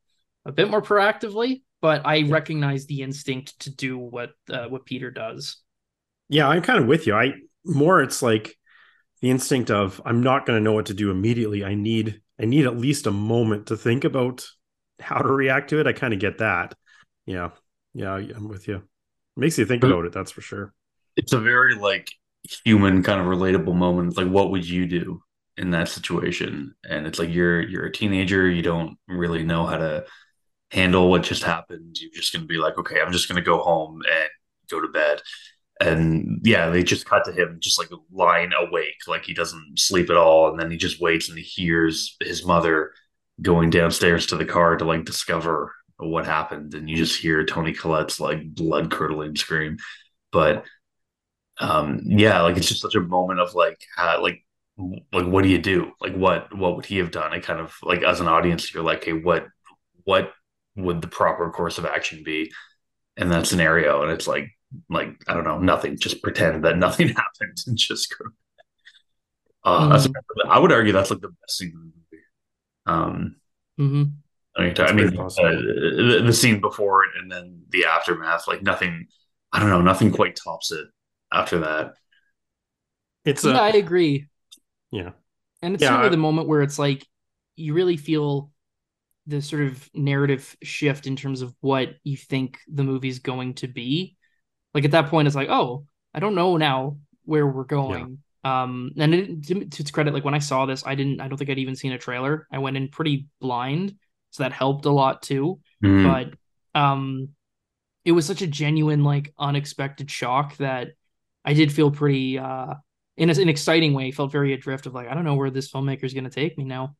a bit more proactively, but I recognize the instinct to do what uh, what Peter does. Yeah, I'm kind of with you. I more it's like the instinct of I'm not going to know what to do immediately. I need I need at least a moment to think about how to react to it. I kind of get that. Yeah. Yeah, I'm with you makes you think about it that's for sure it's a very like human kind of relatable moment like what would you do in that situation and it's like you're you're a teenager you don't really know how to handle what just happened. You're just going to be like okay i'm just going to go home and go to bed. And yeah they just cut to him just like lying awake like he doesn't sleep at all. And then he just waits and he hears his mother going downstairs to the car to like discover what happened. And you just hear Toni Collette's like blood curdling scream. But um yeah like it's just such a moment of like how, like like what do you do? Like what what would he have done? I kind of like as an audience you're like hey what what would the proper course of action be in that scenario and it's like like i don't know nothing just pretend that nothing happened and just go uh, mm-hmm. I would argue that's like the best scene in the movie. Um, mm-hmm. I mean, I mean uh, the, the, scene before it and then the aftermath, like nothing. I don't know, nothing quite tops it after that. It's yeah, a, I agree. Yeah, and it's yeah, really I, the moment where it's like you really feel the sort of narrative shift in terms of what you think the movie's going to be. Like at that point, it's like, oh, I don't know now where we're going. Yeah. Um, and it, to, to its credit, like when I saw this, I didn't, I don't think I'd even seen a trailer. I went in pretty blind so that helped a lot too. Mm. But um, it was such a genuine, like, unexpected shock that I did feel pretty, uh, in a, an exciting way, felt very adrift of like, I don't know where this filmmaker is going to take me now.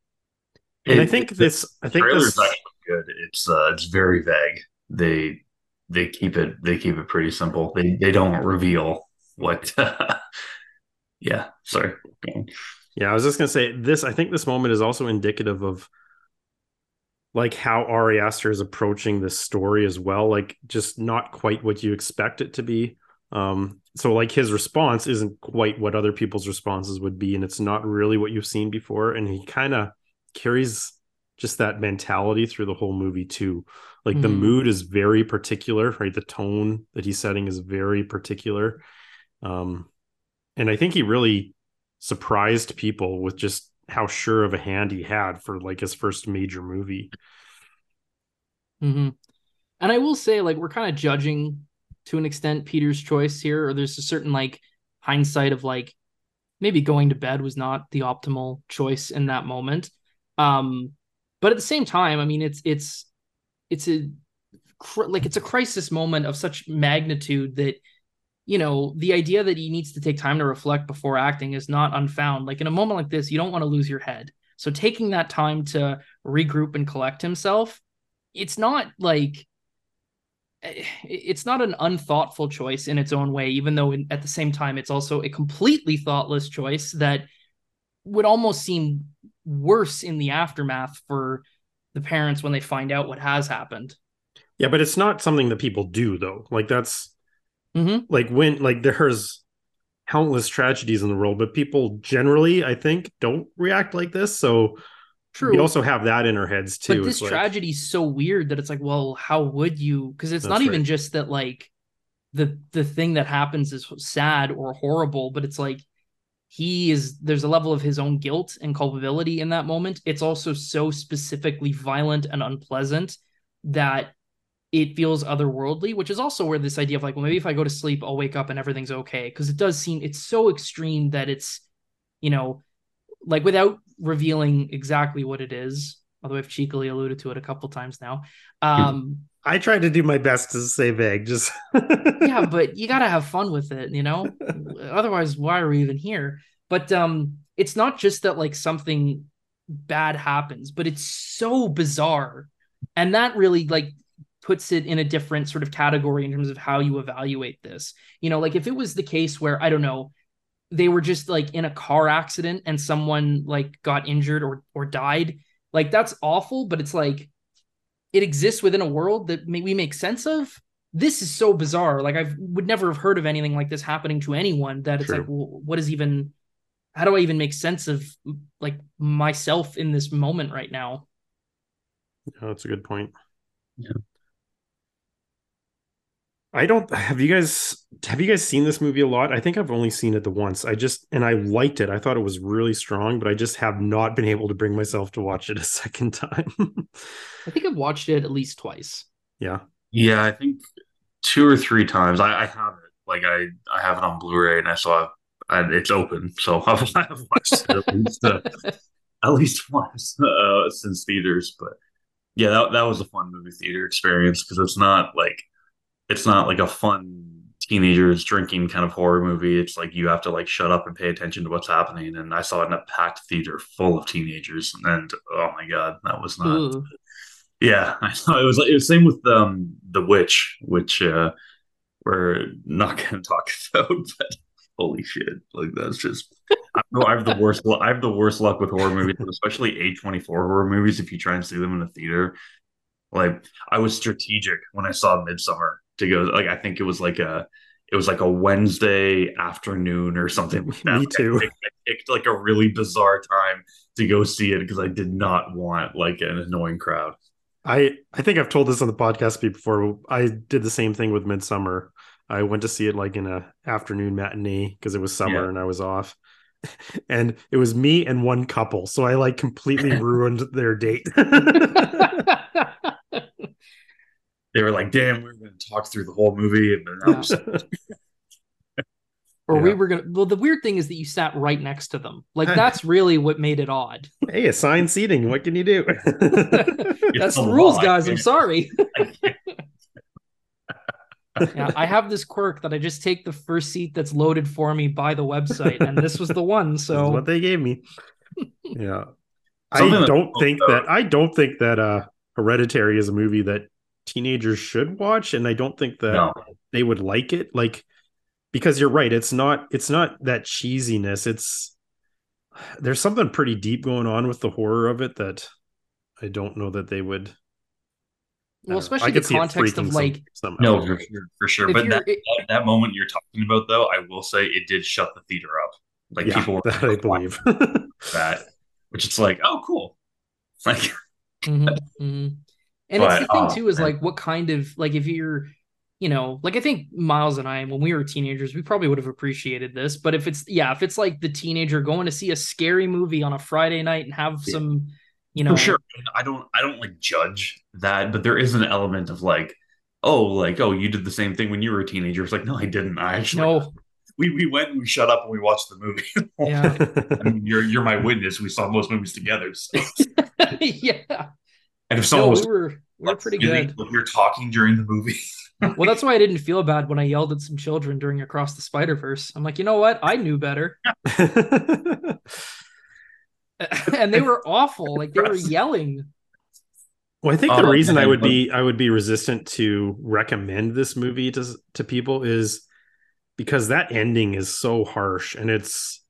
And it, I think this, I think this is actually good. It's uh, it's very vague. They they keep it they keep it pretty simple. They they don't reveal what. yeah, sorry. Yeah, I was just gonna say this. I think this moment is also indicative of like how Ari Aster is approaching this story as well, like just not quite what you expect it to be. Um, so like his response isn't quite what other people's responses would be, and it's not really what you've seen before. And he kind of carries just that mentality through the whole movie too. Like mm-hmm. the mood is very particular, right? The tone that he's setting is very particular. Um, and I think he really surprised people with just how sure of a hand he had for like his first major movie. Mm-hmm. And I will say, like, we're kind of judging to an extent Peter's choice here, or there's a certain like hindsight of like maybe going to bed was not the optimal choice in that moment. Um, but at the same time, I mean, it's it's it's a like it's a crisis moment of such magnitude that you know, the idea that he needs to take time to reflect before acting is not unfound. Like in a moment like this, you don't want to lose your head. So taking that time to regroup and collect himself, it's not like it's not an unthoughtful choice in its own way, even though in, at the same time it's also a completely thoughtless choice that would almost seem worse in the aftermath for the parents when they find out what has happened. Yeah, but it's not something that people do though. Like that's Mm-hmm. Like when like there's countless tragedies in the world, but people generally, I think, don't react like this. So True. We also have that in our heads too. But this like, tragedy is so weird that it's like, well, how would you? Because it's not even right. just that like the the thing that happens is sad or horrible, but it's like he is there's a level of his own guilt and culpability in that moment. It's also so specifically violent and unpleasant that it feels otherworldly, which is also where this idea of like, well, maybe if I go to sleep, I'll wake up and everything's okay. Cause it does seem it's so extreme that it's, you know, like without revealing exactly what it is, although I've cheekily alluded to it a couple times now. Um I tried to do my best to say vague, just yeah, but you gotta have fun with it, you know? Otherwise, why are we even here? But um it's not just that like something bad happens, but it's so bizarre. And that really like puts it in a different sort of category in terms of how you evaluate this. You know, like if it was the case where I don't know, they were just like in a car accident and someone like got injured or or died, like that's awful, but it's like it exists within a world that we make sense of. This is so bizarre. Like I would never have heard of anything like this happening to anyone that it's True. like well, what is even how do I even make sense of like myself in this moment right now? Oh, that's a good point. Yeah. I don't have you guys have you guys seen this movie a lot? I think I've only seen it the once. I just and I liked it. I thought it was really strong, but I just have not been able to bring myself to watch it a second time. I think I've watched it at least twice. Yeah. Yeah, I think two or three times. I, I have it. Like I I have it on Blu-ray and I saw and it's open. So I've, I've watched it at least uh, at least once uh, since theaters. But yeah, that that was a fun movie theater experience because it's not like it's not like a fun teenagers drinking kind of horror movie. It's like you have to like shut up and pay attention to what's happening. And I saw it in a packed theater full of teenagers, and oh my god, that was not. Ooh. Yeah, I thought it was. Like, it was same with um the witch, which uh we're not going to talk about, but holy shit, like that's just. I know I have the worst. I have the worst luck with horror movies, especially A twenty four horror movies. If you try and see them in a theater, like I was strategic when I saw Midsommar to go. Like I think it was like a it was like a Wednesday afternoon or something like that. Me too. I, picked like a really bizarre time to go see it because I did not want like an annoying crowd. I I think I've told this on the podcast before. I did the same thing with Midsommar. I went to see it like in a afternoon matinee because it was summer yeah. and I was off. And it was me and one couple. So I like completely ruined their date they were like, "Damn, we are going to talk through the whole movie," and then was... or yeah. we were gonna. Well, the weird thing is that you sat right next to them. Like that's really what made it odd. Hey, assigned seating. What can you do? that's the rules, guys. I'm sorry. yeah, I have this quirk that I just take the first seat that's loaded for me by the website, and this was the one. So what they gave me. Yeah, Something I don't think that I don't think that uh Hereditary is a movie that teenagers should watch and i don't think that no. they would like it like because you're right it's not it's not that cheesiness it's there's something pretty deep going on with the horror of it that i don't know that they would well especially the context of like some, no for sure, for sure. but that, it, that, moment you're talking about though i will say it did shut the theater up like yeah, people were that i believe that which it's like oh cool like mm-hmm, mm-hmm. And but, it's the thing oh, too is man. like what kind of like if you're you know, like I think Miles and I, when we were teenagers, we probably would have appreciated this. But if it's yeah, if it's like the teenager going to see a scary movie on a Friday night and have yeah. some, you know, For sure. I don't, I don't like judge that, but there is an element of like, oh, like oh, you did the same thing when you were a teenager. It's like no, I didn't. I actually no. We, we went and we shut up and we watched the movie. Yeah, I mean, you're you're my witness. We saw most movies together. So. yeah. And if someone no, was we were we were pretty good. You're talking during the movie well, that's why I didn't feel bad when I yelled at some children during Across the Spider Verse. I'm like, you know what? I knew better. and they were awful. Like they were yelling. Well, I think the uh, reason I would be I would be resistant to recommend this movie to to people is because that ending is so harsh and it's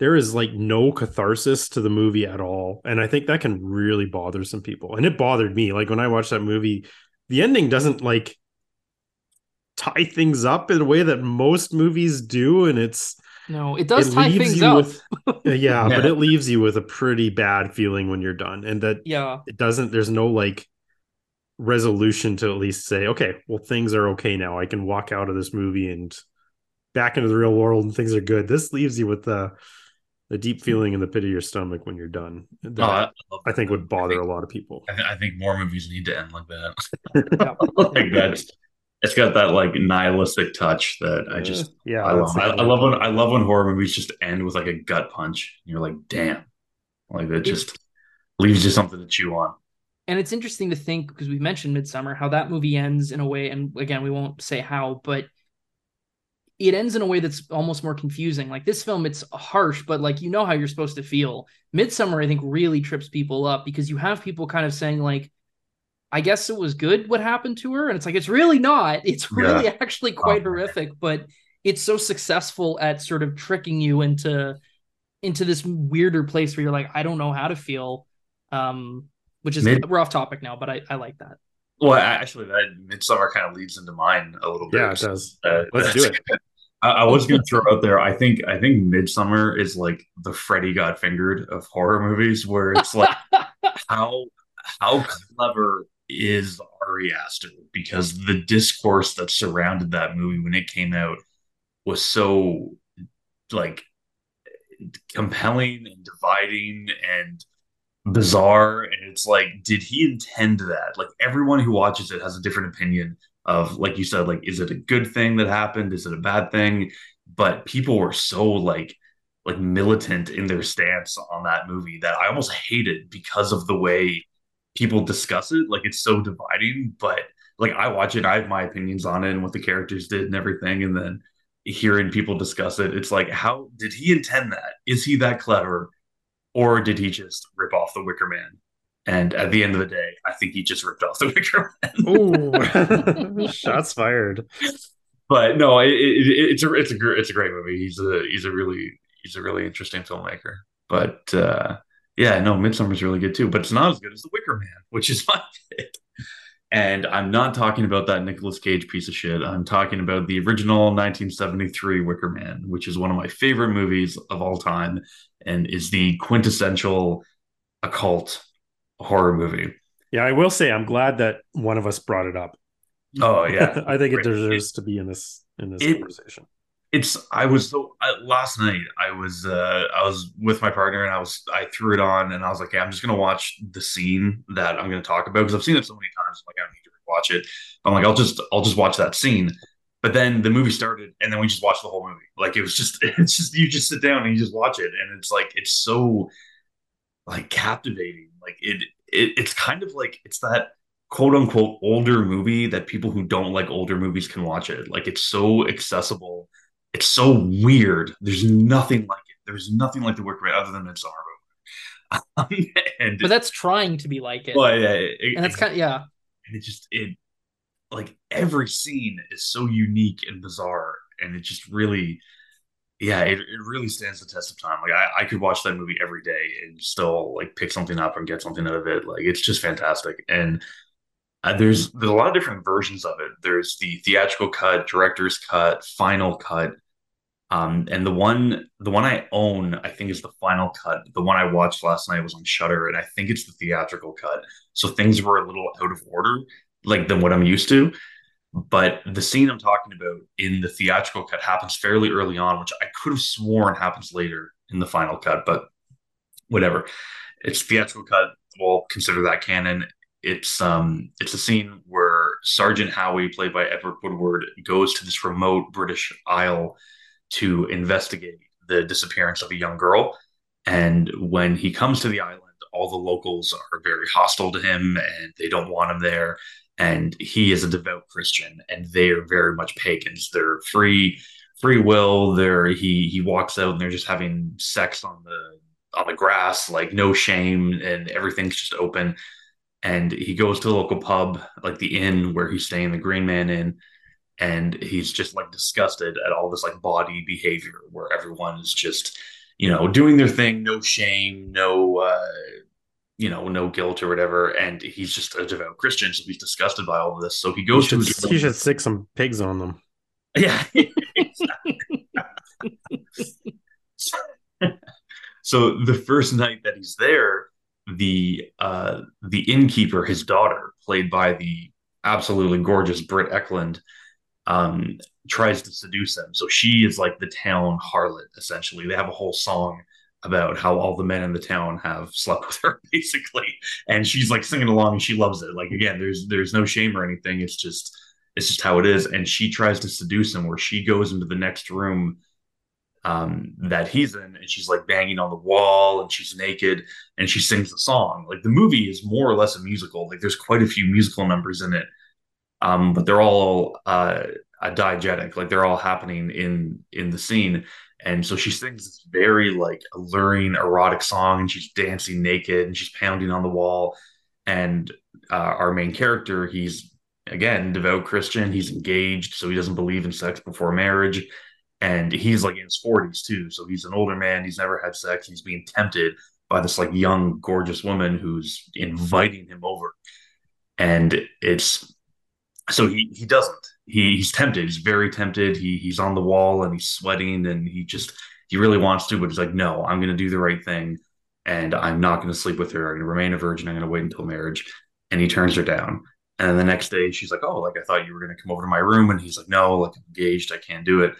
there is like no catharsis to the movie at all and i think that can really bother some people and it bothered me like when i watched that movie the ending doesn't like tie things up in a way that most movies do, and it's no, it does it tie things up. With, yeah, yeah, but it leaves you with a pretty bad feeling when you're done, and that yeah, it doesn't. There's no like resolution to at least say, okay, well, things are okay now. I can walk out of this movie and back into the real world, and things are good. This leaves you with the the deep hmm. feeling in the pit of your stomach when you're done. That, oh, I, I, think would bother think, a lot of people. I, th- I, think more movies need to end like that. like that's it's got that like nihilistic touch that I just uh, yeah I love. I, I, love when I love when horror movies just end with like a gut punch. You're like, damn, like that just leaves you something to chew on. And it's interesting to think because we mentioned Midsommar, how that movie ends in a way, and again, we won't say how, but it ends in a way that's almost more confusing. Like this film, it's harsh, but like you know how you're supposed to feel. Midsommar, I think, really trips people up because you have people kind of saying like I guess it was good what happened to her. And it's like, it's really not. It's really yeah. actually quite oh, horrific, but it's so successful at sort of tricking you into into this weirder place where you're like, I don't know how to feel. Um, which is Mid- we're off topic now, but I, I like that. Well, actually, that Midsommar kind of leads into mine a little bit. Yeah, it does. Uh, Let's do it. I, I was going to throw out there. I think I think Midsommar is like the Freddy got fingered of horror movies, where it's like how how clever is Ari Aster because the discourse that surrounded that movie when it came out was so like compelling and dividing and bizarre and it's like did he intend that like everyone who watches it has a different opinion of like you said like is it a good thing that happened is it a bad thing but people were so like like militant in their stance on that movie that I almost hated because of the way people discuss it. Like it's so dividing, but like I watch it, I have my opinions on it and what the characters did and everything, and then hearing people discuss it, it's like, how did he intend that? Is he that clever, or did he just rip off the Wicker Man? And at the end of the day, I think he just ripped off the Wicker Man. Ooh, shots fired. But no, it, it, it's a it's a it's a great movie. He's a he's a really he's a really interesting filmmaker. But uh, yeah, no, Midsommar's really good too, but it's not as good as The Wicker Man, which is my pick. And I'm not talking about that Nicolas Cage piece of shit. I'm talking about the original 1973 Wicker Man, which is one of my favorite movies of all time and is the quintessential occult horror movie. Yeah, I will say I'm glad that one of us brought it up. Oh yeah, I think it deserves to be in this in this it, conversation. It's i was so I, last night i was uh i was with my partner and i was i threw it on and i was like i'm just gonna watch the scene that i'm gonna talk about because i've seen it so many times I'm like i don't need to watch it. I'm like i'll just i'll just watch that scene. But then the movie started and then we just watched the whole movie. Like it was just it's just you just sit down and you just watch it and it's like it's so like captivating like it, it it's kind of like it's that quote unquote older movie that people who don't like older movies can watch it like it's so accessible it's so weird. There's nothing like it. There's nothing like the work rate other than Midsommar. Um, and but that's trying to be like it. Well, yeah, it, and that's kind of yeah. And it just it like every scene is so unique and bizarre, and it just really, yeah, it, it really stands the test of time. Like I, I could watch that movie every day and still like pick something up and get something out of it. Like it's just fantastic. And uh, there's there's a lot of different versions of it. There's the theatrical cut, director's cut, final cut, um, and the one the one I own, I think, is the final cut. The one I watched last night was on Shudder, and I think it's the theatrical cut. So things were a little out of order, like than what I'm used to. But the scene I'm talking about in the theatrical cut happens fairly early on, which I could have sworn happens later in the final cut, but whatever. It's theatrical cut. We'll consider that canon. It's um it's a scene where Sergeant Howie, played by Edward Woodward, goes to this remote British isle to investigate the disappearance of a young girl. And when he comes to the island, all the locals are very hostile to him and they don't want him there and he is a devout Christian, and they are very much pagans. They're free, free will. They're he he walks out and they're just having sex on the on the grass, like no shame, and everything's just open. And he goes to the local pub, like the inn where he's staying, the Green Man Inn, and he's just like disgusted at all this like body behavior where everyone is just, you know, doing their thing, no shame, no uh you know, no guilt or whatever. And he's just a devout Christian, so he's disgusted by all of this. So he goes you should, to. He should stick some pigs on them. Yeah. so the first night that he's there, the uh, the innkeeper, his daughter, played by the absolutely gorgeous Britt Ekland, um, tries to seduce him. So she is like the town harlot, essentially. They have a whole song about how all the men in the town have slept with her basically. And she's like singing along and she loves it. Like again there's there's no shame or anything. It's just it's just how it is. And she tries to seduce him where she goes into the next room um, that he's in and she's like banging on the wall and she's naked and she sings the song. Like the movie is more or less a musical. Like there's quite a few musical numbers in it. Um, but they're all uh, diegetic. Like they're all happening in in the scene and so she sings this very like alluring erotic song and she's dancing naked and she's pounding on the wall. And uh, our main character, he's again devout Christian. He's engaged, so he doesn't believe in sex before marriage. And he's like in his 40s too. So he's an older man. He's never had sex. He's being tempted by this like young, gorgeous woman who's inviting him over. And it's so he he doesn't he, he's tempted. He's very tempted. He he's on the wall and he's sweating and he just he really wants to, but he's like, no, I'm going to do the right thing, and I'm not going to sleep with her. I'm going to remain a virgin. I'm going to wait until marriage. And he turns her down. And the next day, she's like, oh, like I thought you were going to come over to my room, and he's like, no, like I'm engaged. I can't do it.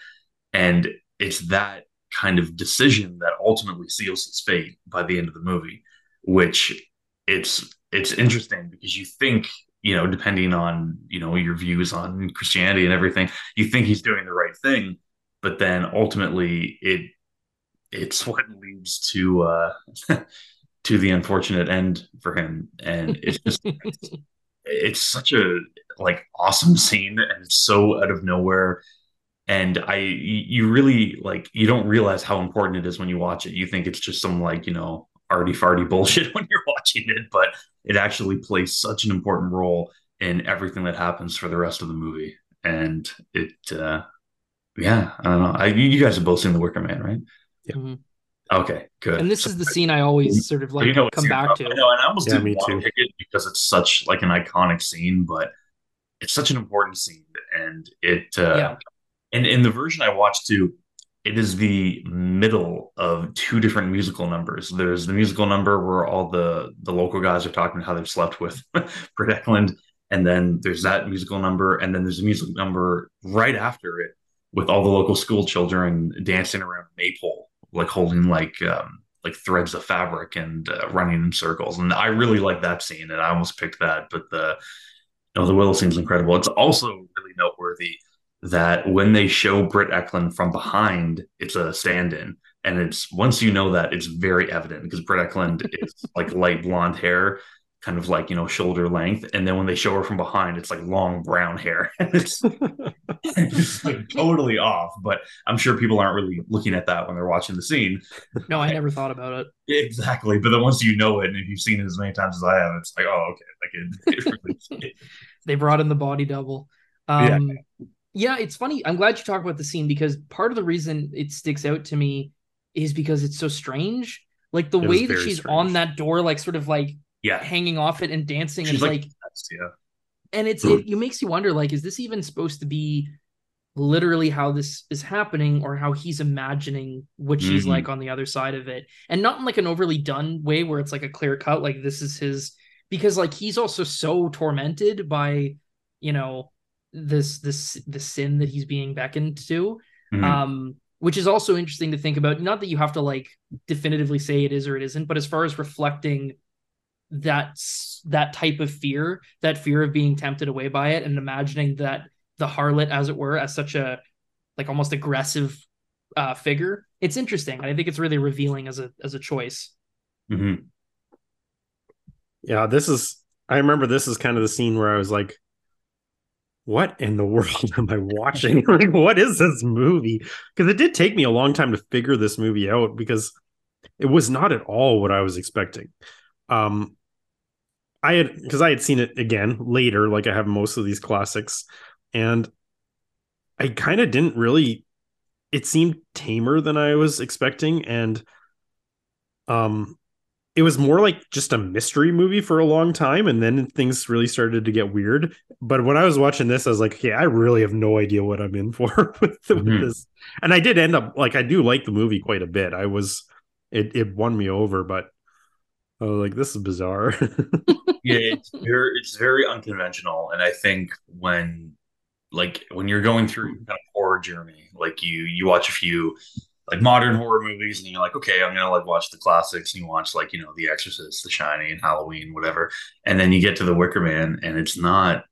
And it's that kind of decision that ultimately seals his fate by the end of the movie, which it's it's interesting because you think you know, depending on, you know, your views on Christianity and everything, you think he's doing the right thing, but then ultimately it it's what leads to uh to the unfortunate end for him. And it's just it's, it's such a like awesome scene and it's so out of nowhere. And I you really like you don't realize how important it is when you watch it. You think it's just some like, you know, arty farty bullshit when you're watching it, but it actually plays such an important role in everything that happens for the rest of the movie. And it, uh, yeah, I don't know. I, you guys have both seen The Wicker Man, right? Yeah. Mm-hmm. Okay, good. And this so, is the scene I always sort of like you know come back to. I know, and I almost yeah, didn't want too. to pick it because it's such like an iconic scene, but it's such an important scene, and it. Uh, yeah. And in the version I watched too, it is the middle of two different musical numbers. There's the musical number where all the the local guys are talking about how they've slept with Britt Ekland, and then there's that musical number, and then there's a musical number right after it with all the local school children dancing around a maypole, like holding like um, like threads of fabric and uh, running in circles. And I really like that scene, and I almost picked that, but the you know the Willow seems incredible. It's also really noteworthy that when they show Britt Ekland from behind, it's a stand-in. And it's once you know that, it's very evident because Britt Ekland is like light blonde hair, kind of like you know shoulder length, and then when they show her from behind, it's like long brown hair. it's, it's like totally off. But I'm sure people aren't really looking at that when they're watching the scene. No, I never thought about it. Exactly, but then once you know it, and if you've seen it as many times as I have, it's like, oh, okay, like it, it really, they brought in the body double. Um, yeah yeah, it's funny. I'm glad you talked about the scene because part of the reason it sticks out to me is because it's so strange. Like the it way that she's strange. on that door, like sort of like yeah, hanging off it and dancing, she's and like, like yeah. And it's it, it makes you wonder, like, is this even supposed to be literally how this is happening or how he's imagining what she's mm-hmm. like on the other side of it and not in like an overly done way where it's like a clear cut like this is his because like he's also so tormented by you know this this the sin that he's being beckoned to. Mm-hmm. Um, which is also interesting to think about. Not that you have to like definitively say it is or it isn't, but as far as reflecting that that type of fear, that fear of being tempted away by it, and imagining that the harlot, as it were, as such a like almost aggressive uh, figure, it's interesting. I think it's really revealing as a as a choice. Mm-hmm. Yeah, this is. I remember this is kind of the scene where I was like, "What in the world am I watching? like, what is this movie?" Because it did take me a long time to figure this movie out because it was not at all what I was expecting. Um, I had because I had seen it again later, like I have most of these classics, and I kind of didn't really. It seemed tamer than I was expecting, and um, it was more like just a mystery movie for a long time, and then things really started to get weird. But when I was watching this, I was like, "Okay, I really have no idea what I'm in for with, mm-hmm. with this." And I did end up like I do like the movie quite a bit. I was it it won me over, but like this is bizarre. yeah, it's very it's very unconventional, and I think when like when you're going through kind of horror journey, like you you watch a few like modern horror movies, and you're like, okay, I'm gonna like watch the classics, and you watch like you know The Exorcist, The Shining, Halloween, whatever, and then you get to The Wicker Man, and it's not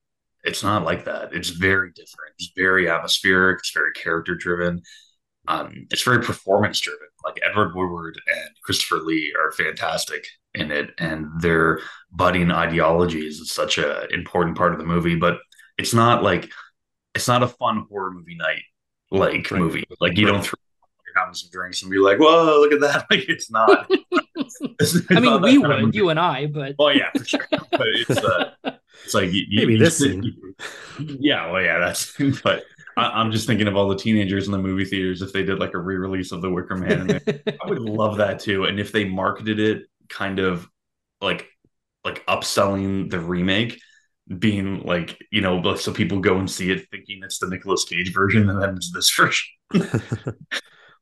it's not like that. It's very different. It's very atmospheric. It's very character driven. Um, it's very performance driven. Like Edward Woodward and Christopher Lee are fantastic in it, and their budding ideologies is such an important part of the movie. But it's not like it's not a fun horror movie night like right. movie. Like you right. don't throw you're having some drinks and be like, "Whoa, look at that!" Like it's not. it's, it's I mean, we would, you and I, but oh yeah, for sure. But it's uh, it's like you, maybe you this scene. Yeah, well, yeah, that's but I, am just thinking of all the teenagers in the movie theaters if they did like a re-release of The Wicker Man. I would love that too. And if they marketed it kind of like like upselling the remake, being like you know like so people go and see it thinking it's the Nicolas Cage version and then it's this version.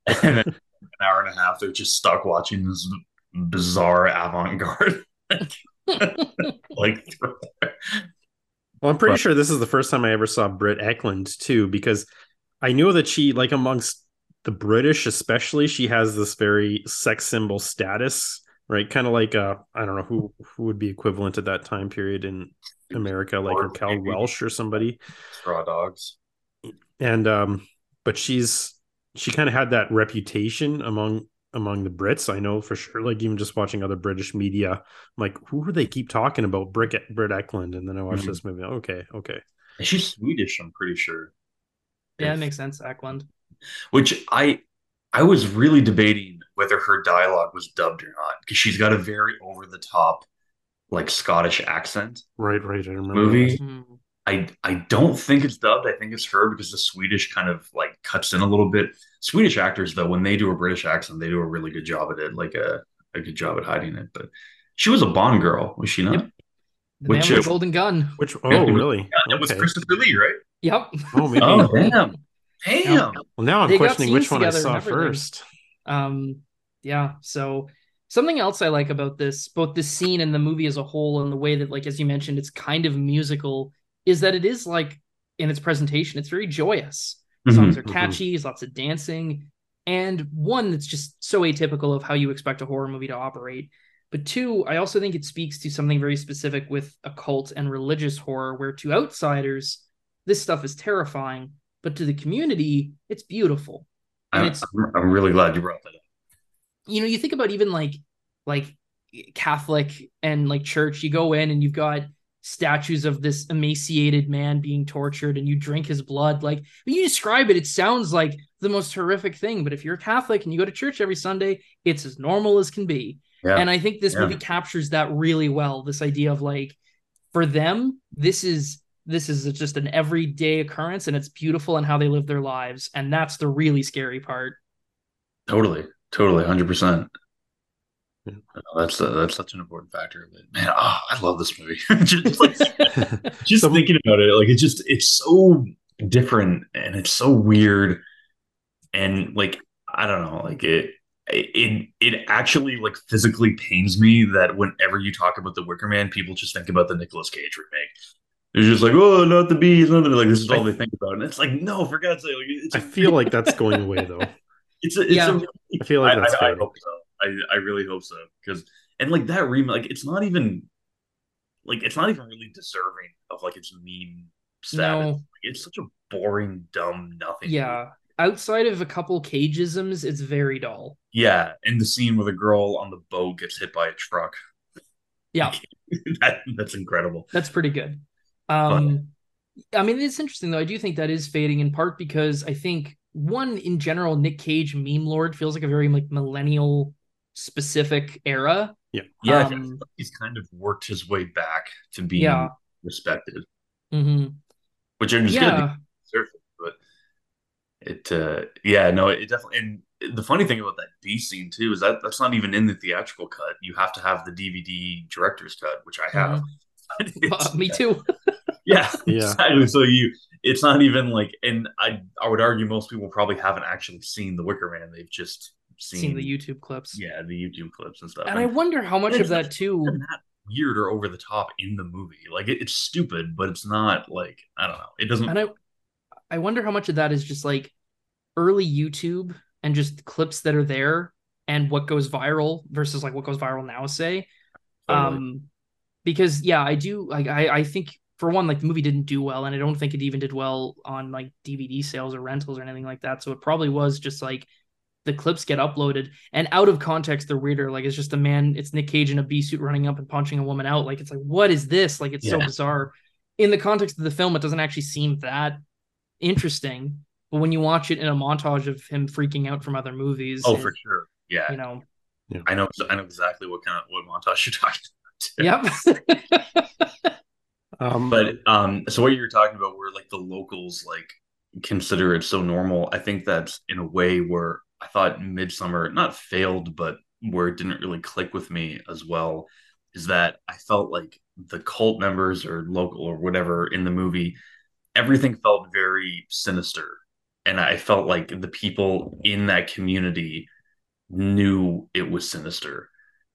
and then an hour and a half they're just stuck watching this bizarre avant-garde like well, I'm pretty but, sure this is the first time I ever saw Britt Ekland too, because I knew that she, like amongst the British, especially, she has this very sex symbol status, right? Kind of like uh, I don't know who who would be equivalent at that time period in America, like Raquel Welch or somebody. Straw Dogs. And um, but she's she kind of had that reputation among among the Brits. I know for sure. Like even just watching other British media, I'm like, who do they keep talking about? Brick Britt Ekland, and then I watched mm-hmm. this movie. Okay, okay. She's Swedish, I'm pretty sure. Yeah, it makes sense. Ekland. Which I I was really debating whether her dialogue was dubbed or not because she's got a very over the top, like Scottish accent. Right, right. I remember movie. Mm-hmm. I I don't think it's dubbed. I think it's her because the Swedish kind of like cuts in a little bit. Swedish actors though, when they do a British accent, they do a really good job at it, like a, a good job at hiding it. But she was a Bond girl, was she not? Yep. The which man with golden gun. Which oh really? Yeah, it was Christopher Lee, right? Yep. Oh, maybe. oh damn. Damn. Well, now I'm they questioning which one I saw first. Um, yeah. So something else I like about this, both the scene and the movie as a whole, and the way that, like as you mentioned, it's kind of musical is that it is like in its presentation, it's very joyous. Mm-hmm. Songs are mm-hmm. catchy, mm-hmm. lots of dancing, and one that's just so atypical of how you expect a horror movie to operate. But two, I also think it speaks to something very specific with occult and religious horror, where to outsiders, this stuff is terrifying, but to the community, it's beautiful. And I'm, it's, I'm really glad you brought that up. You know, you think about even like like Catholic and like church, you go in and you've got statues of this emaciated man being tortured and you drink his blood. Like when you describe it it sounds like the most horrific thing. But if you're a catholic and you go to church every sunday it's as normal as can be. Yeah. and i think this yeah. movie captures that really well this idea of like for them this is this is just an everyday occurrence and it's beautiful and how they live their lives. And that's the really scary part. Totally. Totally 100% that's a, that's such an important factor of it, man. Oh, I love this movie. just like, just so, thinking about it, like it just it's so different and it's so weird, and like I don't know, like it it it actually like physically pains me that whenever you talk about the Wicker Man, people just think about the Nicolas Cage remake It's just like, oh, not the bees, not the like. This is all they think about, and it's like, no, for God's sake. Like, I feel like that's going away though. It's a, it's Yeah. a, I feel like that's I, I fading. hope so. I, I really hope so because and like that remake, like it's not even like it's not even really deserving of like its meme status. No. Like, it's such a boring, dumb, nothing. Yeah. Outside of a couple cageisms, it's very dull. yeah. And the scene where the girl on the boat gets hit by a truck. Yeah, that, that's incredible. that's pretty good. Um, I mean, it's interesting though. I do think that is fading in part because I think one in general, Nick Cage meme lord feels like a very like millennial specific era. Yeah, Um, he's kind of worked his way back to being Yeah. respected, hmm which is good. Yeah. surface, but it uh yeah no it definitely and the funny thing about that B scene too is that that's not even in the theatrical cut you have to have the dvd director's cut which i have It's- Uh, me too. yeah Yeah. exactly so you it's not even like and i i would argue most people probably haven't actually seen the wicker man they've just seen, Seen the YouTube clips. yeah the youtube clips and stuff And I wonder how much of that too. that weird or over the top in the movie like it, it's stupid but it's not like i don't know it doesn't And I I wonder how much of that is just like early YouTube and just clips that are there and what goes viral versus like what goes viral now, say. Totally. Um because yeah, I do like I I think for one, like the movie didn't do well, and I don't think it even did well on like DVD sales or rentals or anything like that. So it probably was just like the clips get uploaded and out of context they're weirder. Like it's just a man, it's Nick Cage in a bee suit running up and punching a woman out. Like it's like, what is this? Like it's so bizarre. In the context of the film, it doesn't actually seem that interesting. But when you watch it in a montage of him freaking out from other movies, oh it- for sure yeah you know, I know I know exactly what kind of what montage you're talking about. yep. Um, But um so what you were talking about where like the locals like consider it so normal, I think that's in a way where I thought Midsommar not failed, but where it didn't really click with me as well is that I felt like the cult members or local or whatever in the movie, everything felt very sinister. And I felt like the people in that community knew it was sinister.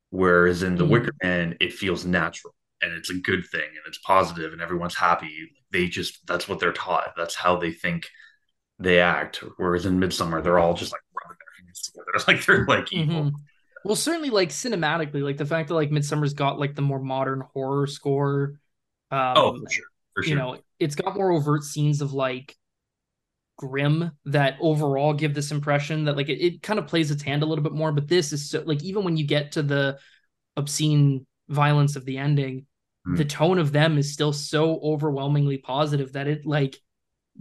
Whereas in The Mhm. Wicker Man, it feels natural and it's a good thing and it's positive and everyone's happy. They just, that's what they're taught. That's how they think they act. Whereas in Midsommar, they're all just like hands together. Like they're like evil. Mhm. Well, certainly like cinematically, like the fact that like Midsommar's got like the more modern horror score. Um, Oh, for sure. For sure. you know, it's got more overt scenes of like grim that overall give this impression that like it, it kind of plays its hand a little bit more. But this is so like even when you get to the obscene violence of the ending, Hmm. the tone of them is still so overwhelmingly positive that it like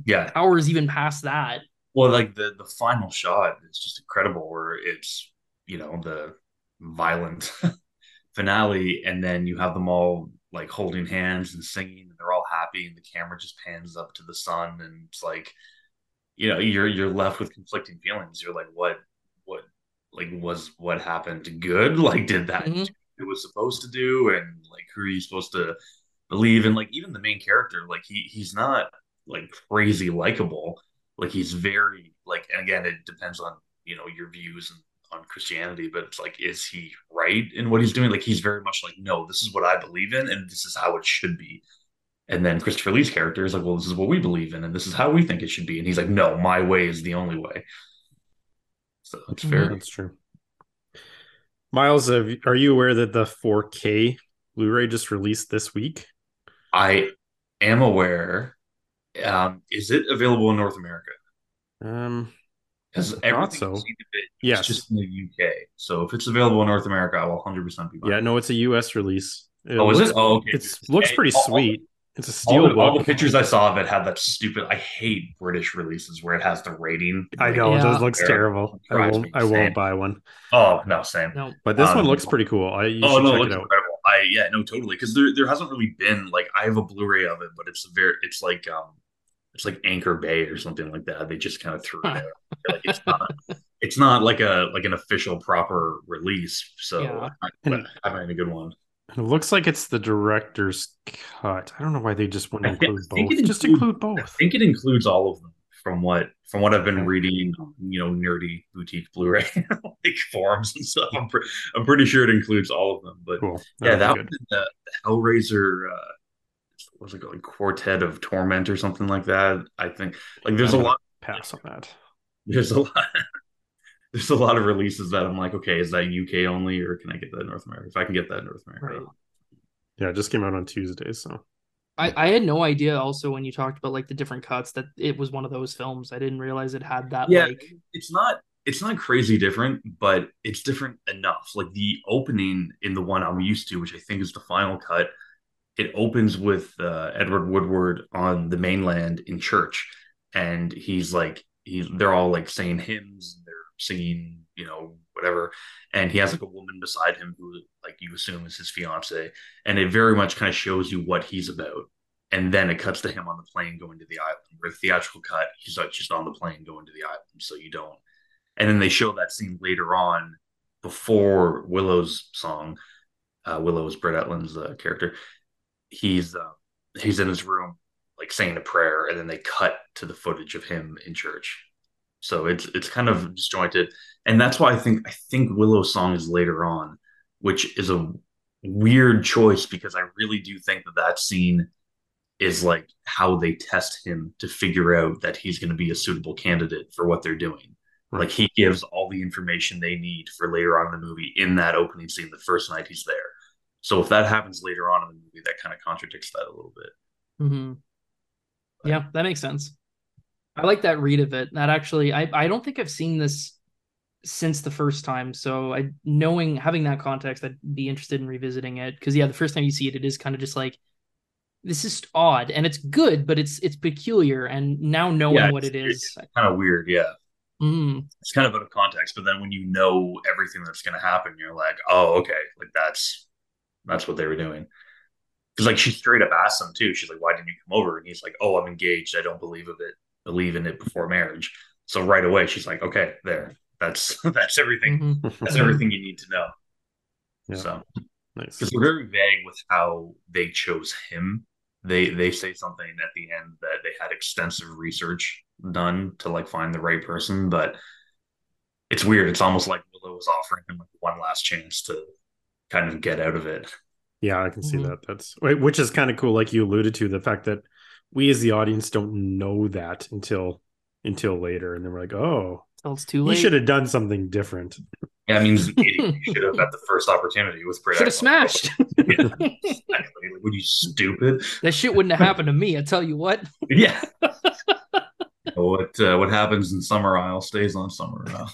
yeah. powers even past that. Well, like the the final shot is just incredible, where it's you know the violent finale, and then you have them all like holding hands and singing, and they're all happy, and the camera just pans up to the sun, and it's like you know you're you're left with conflicting feelings. You're like, what what like was what happened good? Like, did that Mhm. it was supposed to do? And like, who are you supposed to believe? And like, even the main character, like he he's not like crazy likable like he's very like and again it depends on you know your views and on christianity but it's like is he right in what he's doing? Like he's very much like no this is what i believe in and this is how it should be. And then christopher lee's character is like well this is what we believe in and this is how we think it should be. And he's like no my way is the only way. So it's mm-hmm. fair That's true. Miles, are you aware that the 4K Blu-ray just released this week? i am aware um is it available in north america Um, because I thought everything so. I've seen it Yes. just in the uk so if it's available in north america i will 100% be buying yeah, it. no, it's a US release. It Oh, is looks, it? Oh, okay. It looks pretty all- all- sweet. It's a All the, all the pictures I saw of it had that stupid. I hate British releases where it has the rating. I know Yeah. it looks There. terrible. I won't. I won't buy one. Oh no, same. No. But this Um, one looks pretty cool. I you oh should no, it check looks it out. Incredible. I yeah, no, totally. Because there there hasn't really been like I have a Blu-ray of it, but it's very it's like um it's like Anchor Bay or something like that. They just kind of threw it out. Like it's not it's not like a like an official proper release. So Yeah. I, And- I haven't a good one. It looks like it's the director's cut. I don't know why they just wouldn't I thi- include both. it Just includes- include I think it includes all of them from what from what I've been reading, you know, nerdy boutique Blu-ray like forums and stuff. I'm, pre- I'm pretty sure it includes all of them. But Cool. yeah, that was the, Hellraiser uh, was it like Quartet of Torment or something like that. I think like there's a lot pass on that. There's a lot there's a lot of releases that I'm like, okay, is that UK only or can I get that in North America? If I can get that in North America. Right. Yeah, it just came out on Tuesday, so I, I had no idea also when you talked about like the different cuts that it was one of those films. I didn't realize it had that yeah, like it's not it's not crazy different, but it's different enough. Like the opening in the one I'm used to, which I think is the final cut, it opens with uh, Edward Woodward on the mainland in church, and he's like he's they're all like saying hymns, they're singing, you know, whatever, and he has like a woman beside him who like you assume is his fiance, and it very much kind of shows you what he's about. And then it cuts to him on the plane going to the island. Where the theatrical cut, he's like just on the plane going to the island, so you don't and then they show that scene later on before Willow's song. Uh, Willow is Britt Ekland's uh, character. He's uh, he's in his room like saying a prayer, and then they cut to the footage of him in church. So it's it's kind of disjointed, and that's why I think I think Willow's song is later on, which is a weird choice because I really do think that that scene is like how they test him to figure out that he's going to be a suitable candidate for what they're doing. Right. Like he gives all the information they need for later on in the movie in that opening scene the first night he's there. So if that happens later on in the movie, that kind of contradicts that a little bit. Mm-hmm. Yeah, that makes sense. I like that read of it. That actually, I I don't think I've seen this since the first time. So I knowing having that context, I'd be interested in revisiting it because yeah, the first time you see it, it is kind of just like this is odd and it's good, but it's it's peculiar. And now knowing yeah, what it is, kind of weird. Yeah. Mm. It's kind of out of context, but then when you know everything that's going to happen, you're like, oh, okay, like that's that's what they were doing. Because like she straight up asked him too. She's like, why didn't you come over? And he's like, oh, I'm engaged. I don't believe of it. Believe in it before marriage. So right away, she's like, okay, there. That's that's everything. Mm-hmm. That's everything you need to know. Yeah. So because nice. they're very vague with how they chose him they they say something at the end that they had extensive research done to like find the right person, but it's weird. It's almost like Willow was offering him like one last chance to kind of get out of it. Yeah, I can see mm-hmm. that. That's which is kind of cool, like you alluded to, the fact that we as the audience don't know that until until later, and then we're like, oh, until it's too late. He should have done something different. Yeah, I mean, he should have had the first opportunity with Should have smashed. yeah, exactly. Were you stupid? That shit wouldn't have happened to me. I tell you what. Yeah. what uh, what happens in Summerisle stays on Summerisle.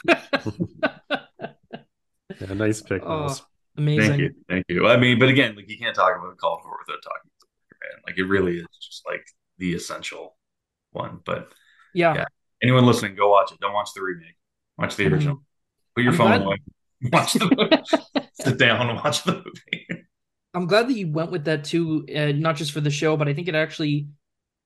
yeah, nice pick. Oh, amazing. Thank you. Thank you. I mean, but again, like you can't talk about a Call for without talking about the man. Like it really is just like the essential one. But yeah. yeah. Anyone listening, go watch it. Don't watch the remake. Watch the mm-hmm. original. Put your I'm phone glad... away. Watch the movie. Sit down and watch the movie. I'm glad that you went with that too, uh, not just for the show, but I think it actually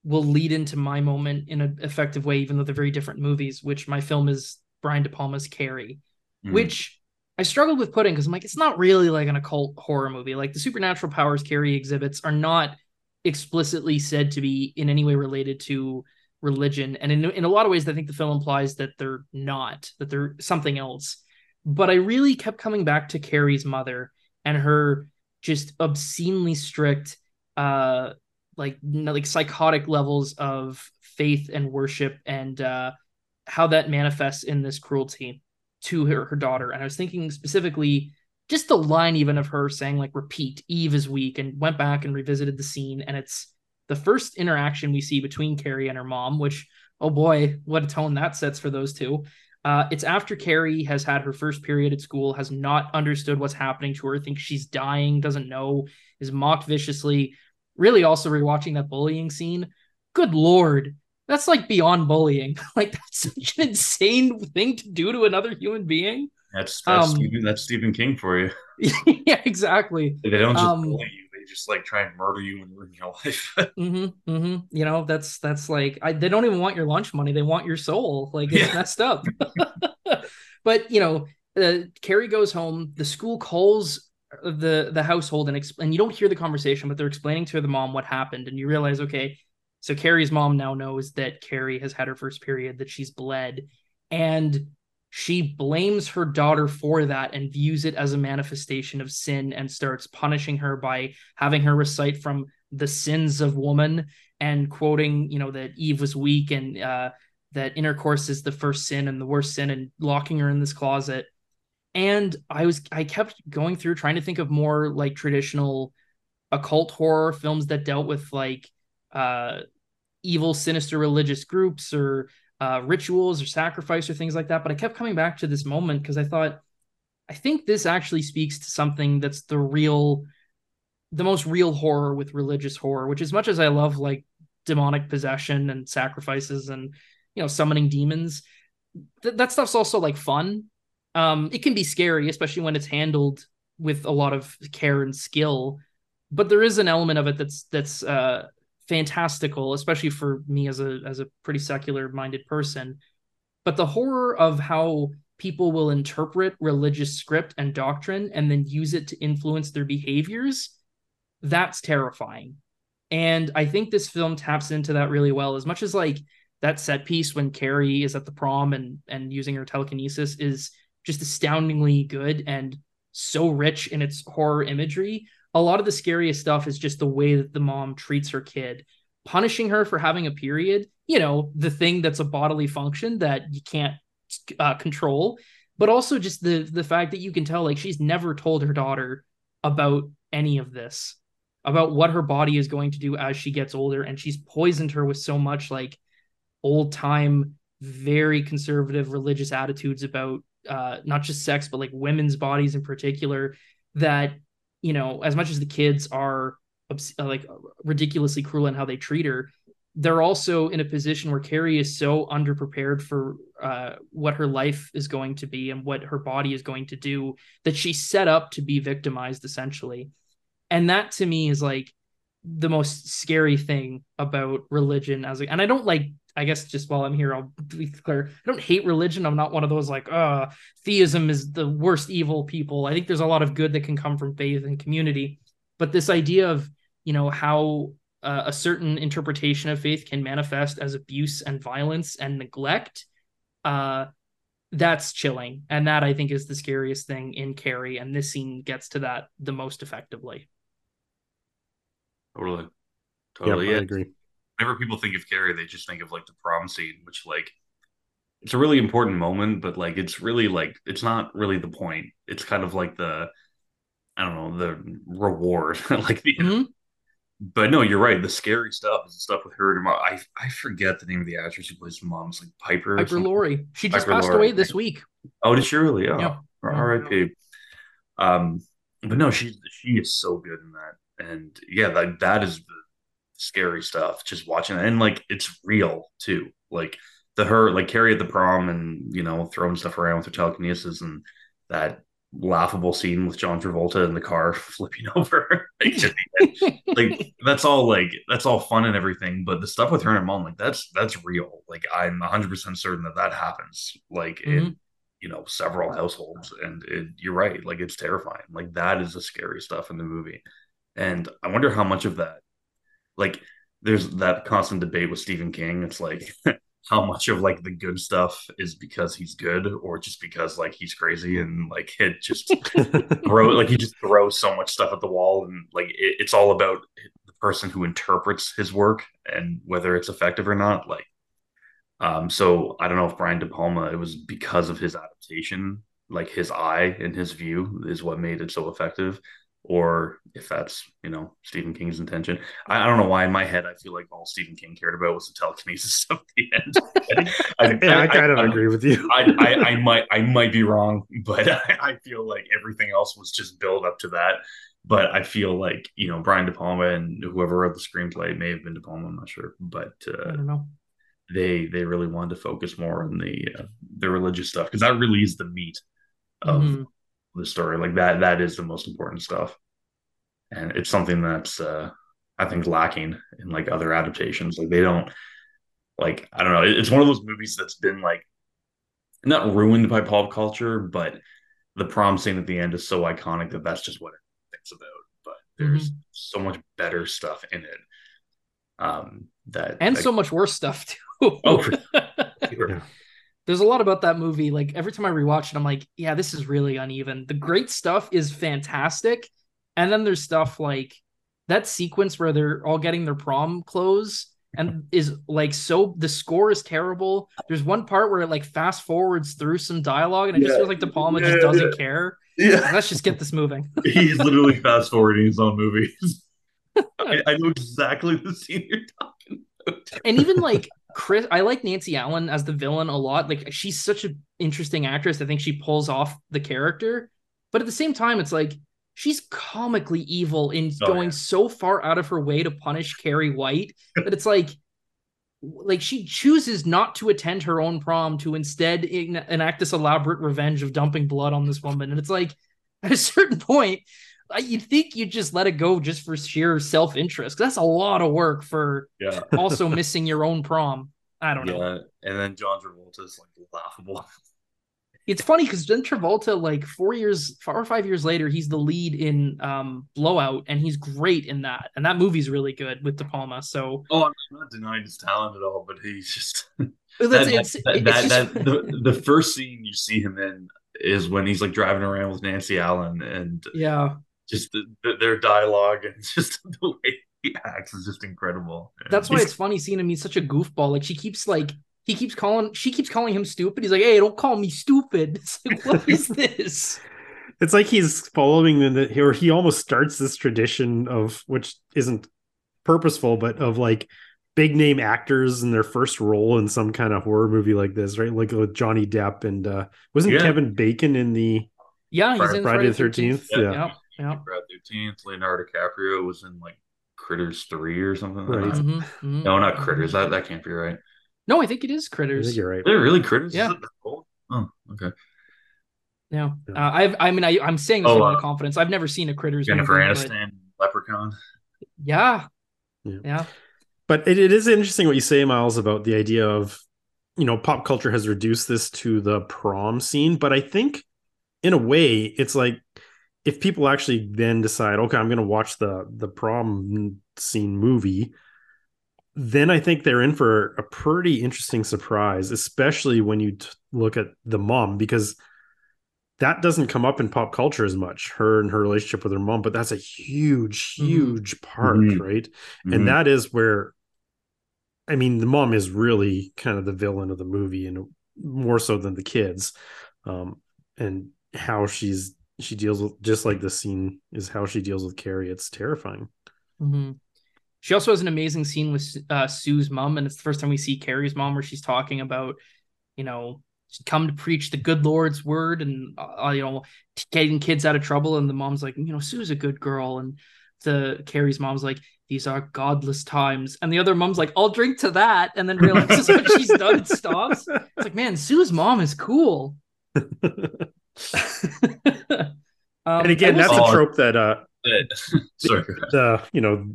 will lead into my moment in an effective way, even though they're very different movies. Which my film is Brian De Palma's Carrie, mm. which I struggled with putting because I'm like, it's not really like an occult horror movie. Like the supernatural powers Carrie exhibits are not explicitly said to be in any way related to religion. And in, in a lot of ways, I think the film implies that they're not, that they're something else. But I really kept coming back to Carrie's mother and her just obscenely strict, uh, like like psychotic levels of faith and worship, and uh, how that manifests in this cruelty to her, her daughter. And I was thinking specifically just the line even of her saying like repeat eve is weak and went back and revisited the scene and it's the first interaction we see between Carrie and her mom, which, oh boy, what a tone that sets for those two. Uh, it's after Carrie has had her first period at school, has not understood what's happening to her, thinks she's dying, doesn't know, is mocked viciously. Really, also rewatching that bullying scene. Good lord, that's like beyond bullying. like that's such an insane thing to do to another human being. That's that's, um, Stephen, that's Stephen King for you. yeah, exactly. They don't just um, bully you; they just like try and murder you and ruin your life. mm-hmm, mm-hmm. You know, that's that's like I, they don't even want your lunch money; they want your soul. Like it's yeah. messed up. but you know, uh, Carrie goes home. The school calls the the household and exp- and you don't hear the conversation, but they're explaining to the mom what happened, and you realize, okay, so Carrie's mom now knows that Carrie has had her first period, that she's bled, and she blames her daughter for that and views it as a manifestation of sin and starts punishing her by having her recite from the sins of woman and quoting, you know, that Eve was weak and uh, that intercourse is the first sin and the worst sin and locking her in this closet. And I was I kept going through trying to think of more like traditional occult horror films that dealt with like uh evil sinister religious groups or uh, rituals or sacrifice or things like that but i kept coming back to this moment because i thought i think this actually speaks to something that's the real the most real horror with religious horror which as much as i love like demonic possession and sacrifices and you know summoning demons th- that stuff's also like fun. Um it can be scary especially when it's handled with a lot of care and skill but there is an element of it that's that's uh fantastical especially for me as a as a pretty secular minded person but the horror of how people will interpret religious script and doctrine and then use it to influence their behaviors that's terrifying and i think this film taps into that really well as much as like that set piece when Carrie is at the prom and and using her telekinesis is just astoundingly good and so rich in its horror imagery. A lot of the scariest stuff is just the way that the mom treats her kid, punishing her for having a period, you know, the thing that's a bodily function that you can't uh, control, but also just the the fact that you can tell like she's never told her daughter about any of this, about what her body is going to do as she gets older and she's poisoned her with so much like old time, very conservative religious attitudes about uh, not just sex, but like women's bodies in particular. That, you know, as much as the kids are uh, like ridiculously cruel in how they treat her, they're also in a position where Carrie is so underprepared for uh, what her life is going to be and what her body is going to do that she's set up to be victimized essentially. And that to me is like the most scary thing about religion as a, and I don't like I guess just while I'm here, I'll be clear. I don't hate religion. I'm not one of those like, uh, theism is the worst evil people. I think there's a lot of good that can come from faith and community. But this idea of, you know, how uh, a certain interpretation of faith can manifest as abuse and violence and neglect, uh, that's chilling. And that I think is the scariest thing in Carrie. And this scene gets to that the most effectively. Totally. Totally. Yep, yeah, I agree whenever people think of Carrie, they just think of like the prom scene, which like it's a really important moment, but like it's really like it's not really the point. It's kind of like the I don't know the reward, like the. Mm-hmm. But no, you're right. The scary stuff is the stuff with her and mom. I I forget the name of the actress who plays mom. It's like Piper. Piper Laurie. She just Piper passed Laurie. away this week. Oh, did she really? Oh, yeah. R.I.P. Um, but no, she she is so good in that, and yeah, that that is the scary stuff just watching it. And like it's real too. Like the her like Carrie at the prom and you know throwing stuff around with her telekinesis and that laughable scene with John Travolta in the car flipping over. like, that's all like that's all fun and everything, but the stuff with her and her mom, like that's that's real. Like I'm 100 percent certain that that happens. Like mm-hmm. in you know several households, and it, you're right. Like it's terrifying. Like that is the scary stuff in the movie, and I wonder how much of that like there's that constant debate with Stephen King. It's like how much of like the good stuff is because he's good or just because like he's crazy and like it just throw like he just throws so much stuff at the wall and like it, it's all about the person who interprets his work and whether it's effective or not like um so i don't know if brian de palma it was because of his adaptation like his eye and his view is what made it so effective or if that's you know Stephen King's intention. I, I, don't know why in my head I feel like all Stephen King cared about was the telekinesis stuff at the end. I, yeah, I, I kind of agree with you. I, might I might be wrong, but I, feel like everything else was just build up to that. But I feel like you know Brian De Palma and whoever wrote the screenplay may have been De Palma. I'm not sure, but uh, I don't know. They they really wanted to focus more on the uh, the religious stuff because that really is the meat of. Mm-hmm the story. Like that, that is the most important stuff. And it's something that's, uh, I think lacking in like other adaptations. Like they don't, like, I don't know. It's one of those movies that's been like not ruined by pop culture, but the prom scene at the end is so iconic that that's just what it thinks about. But there's mm-hmm. so much better stuff in it. Um, that and so much worse stuff too. oh, sure. yeah there's a lot about that movie. Like every time I rewatch it, I'm like, yeah, this is really uneven. The great stuff is fantastic. And then there's stuff like that sequence where they're all getting their prom clothes and is like so the score is terrible. There's one part where it like fast forwards through some dialogue and it yeah. just feels like De Palma yeah, just doesn't yeah. care. Yeah. Let's just get this moving. He's literally fast forwarding his own movies. I, I, know exactly the scene you're talking about. And even like Chris, I like Nancy Allen as the villain a lot. Like she's such an interesting actress. I think she pulls off the character. But at the same time, it's like she's comically evil in oh, going yeah. so far out of her way to punish Carrie White that it's like like she chooses not to attend her own prom to instead enact this elaborate revenge of dumping blood on this woman and it's like at a certain point you'd think you'd just let it go just for sheer self-interest that's a lot of work for yeah. also missing your own prom i don't yeah. know and then john Travolta is like laughable it's funny because then Travolta, like four years, four or five years later, he's the lead in um, Blowout, and he's great in that. And that movie's really good with De Palma. So, oh, I'm not denying his talent at all, but he's just that, it's, that, it's that, just... that, the the first scene you see him in is when he's like driving around with Nancy Allen, and yeah, just the, the, their dialogue and just the way he acts is just incredible. That's why it's funny seeing him. He's such a goofball. Like she keeps like he keeps calling she keeps calling him stupid he's like hey don't call me stupid it's like what is this it's like he's following the or he almost starts this tradition of which isn't purposeful but of like big name actors in their first role in some kind of horror movie like this right like with johnny depp and uh wasn't yeah. kevin bacon in the yeah he's in friday, the 13th, 13th. yeah yeah, yeah. friday the 13th leonardo dicaprio was in like critters 3 or something right like mm-hmm, mm-hmm. no not critters that that can't be right no, I think it is critters. you're right. They're really critters. Yeah. Oh, okay. Yeah. Uh, I've. I mean, I, I'm saying this oh, with a lot of uh, confidence. I've never seen a critters. Jennifer movie, Aniston, but... Leprechaun. Yeah. yeah. Yeah. But it, it is interesting what you say, Miles, about the idea of, you know, pop culture has reduced this to the prom scene. But I think, in a way, it's like if people actually then decide, okay, I'm going to watch the the prom scene movie then I think they're in for a pretty interesting surprise, especially when you t- look at the mom, because that doesn't come up in pop culture as much, her and her relationship with her mom, but that's a huge, mm-hmm. huge mm-hmm. part, mm-hmm. right? Mm-hmm. And that is where, I mean, the mom is really kind of the villain of the movie and more so than the kids. Um, and how she's, she deals with just like the scene is how she deals with Carrie. It's terrifying. Mm-hmm. She also has an amazing scene with uh, Sue's mom, and it's the first time we see Carrie's mom where she's talking about, you know, come to preach the good Lord's word and uh, uh, you know getting kids out of trouble. And the mom's like, you know, Sue's a good girl, and the Carrie's mom's like, these are godless times, and the other mom's like, I'll drink to that, and then realizes what she's done and stops. It's like, man, Sue's mom is cool. Um, and again, that's say- a trope that uh, Sorry. The you know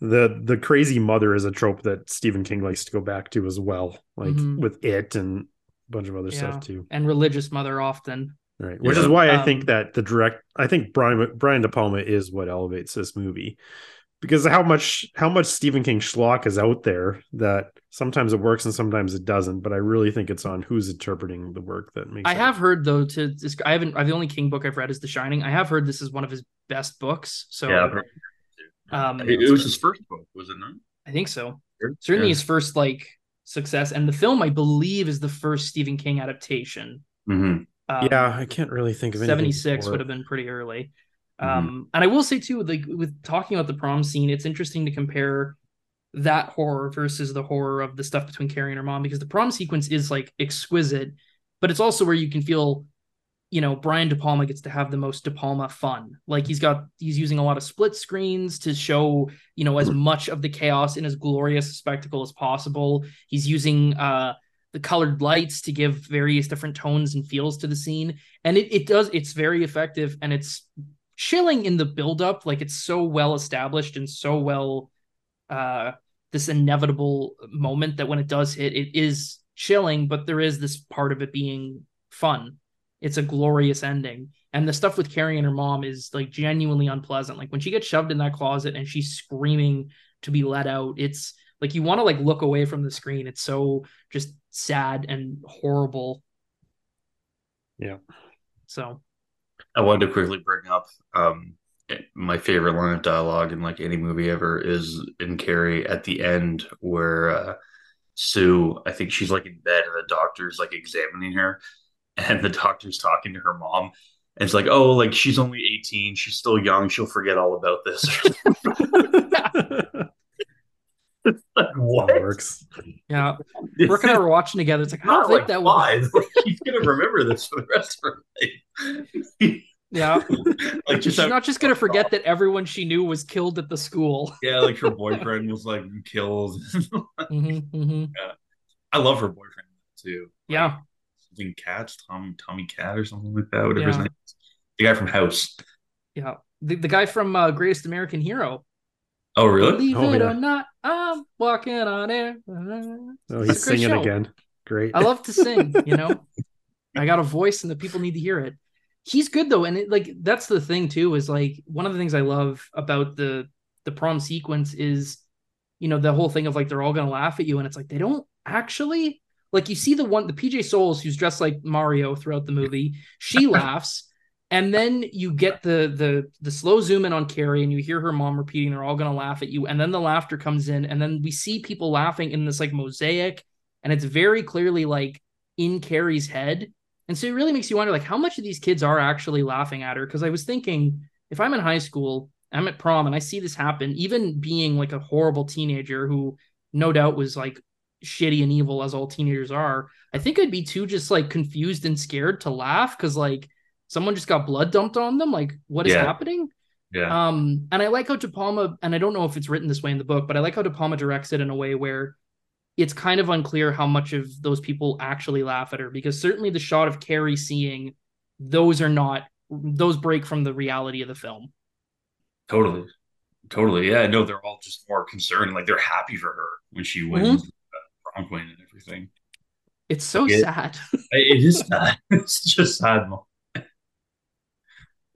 the the crazy mother is a trope that Stephen King likes to go back to as well, like mm-hmm. with it and a bunch of other yeah. stuff too. And religious mother often. Right. Which yeah. is why I um, think that the direct I think Brian Brian De Palma is what elevates this movie because how much how much Stephen King schlock is out there that sometimes it works and sometimes it doesn't. But I really think it's on who's interpreting the work that makes. I have heard though to this, I haven't. I the only King book I've read is The Shining. I have heard this is one of his best books. So yeah, um, it, it was his first book, was it not? I think so. Sure. Certainly yeah. his first like success, and the film I believe is the first Stephen King adaptation. Mm-hmm. Um, yeah, I can't really think of anything. seventy six would have been pretty early. Mm-hmm. Um, and I will say too, like with talking about the prom scene, it's interesting to compare that horror versus the horror of the stuff between Carrie and her mom because the prom sequence is like exquisite, but it's also where you can feel, you know, Brian De Palma gets to have the most De Palma fun. Like he's got he's using a lot of split screens to show, you know, as much of the chaos in as glorious a spectacle as possible. He's using uh the colored lights to give various different tones and feels to the scene. And it, it does, it's very effective and it's chilling in the buildup. Like it's so well established and so well uh this inevitable moment that when it does hit, it is chilling, but there is this part of it being fun. It's a glorious ending. And the stuff with Carrie and her mom is like genuinely unpleasant. Like when she gets shoved in that closet and she's screaming to be let out, it's like you want to like look away from the screen. It's so just sad and horrible. Yeah. So I wanted to quickly bring up um, my favorite line of dialogue in like any movie ever is in Carrie at the end where uh, Sue, I think she's like in bed and the doctor's like examining her, and the doctor's talking to her mom. And it's like, oh, like she's only 18, she's still young, she'll forget all about this. like, what works? Yeah, Brooke and I were watching together. It's like, I don't think like that was. He's gonna remember this for the rest of her life. Yeah. like she's not just gonna forget that everyone she knew was killed at the school. Yeah, like her boyfriend was like killed. mm-hmm, mm-hmm. Yeah. I love her boyfriend too. Yeah. something Cats, Tom Tommy Cat or something like that, whatever yeah. his name is. The guy from House. Yeah. The, the guy from uh, Greatest American Hero. Oh really? Believe oh, it yeah. or not, I'm walking on air. Uh, oh, he's singing show. again. Great. I love to sing, you know. I got a voice and the people need to hear it he's good though and it, like that's the thing too is like one of the things i love about the the prom sequence is you know the whole thing of like they're all gonna laugh at you and it's like they don't actually like you see the one the pj soles who's dressed like mario throughout the movie she laughs and then you get the the the slow zoom in on carrie and you hear her mom repeating they're all gonna laugh at you and then the laughter comes in and then we see people laughing in this like mosaic and it's very clearly like in carrie's head and so it really makes you wonder like how much of these kids are actually laughing at her. Cause I was thinking if I'm in high school, I'm at prom and I see this happen, even being like a horrible teenager who no doubt was like shitty and evil as all teenagers are, I think I'd be too just like confused and scared to laugh because like someone just got blood dumped on them. Like, what is yeah. happening? Yeah. Um, and I like how De Palma, and I don't know if it's written this way in the book, but I like how De Palma directs it in a way where it's kind of unclear how much of those people actually laugh at her because certainly the shot of Carrie seeing those are not those break from the reality of the film. Totally. Totally. Yeah. No, they're all just more concerned. Like they're happy for her when she wins mm-hmm. prom queen and everything. It's so it, sad. it is sad. It's just sad.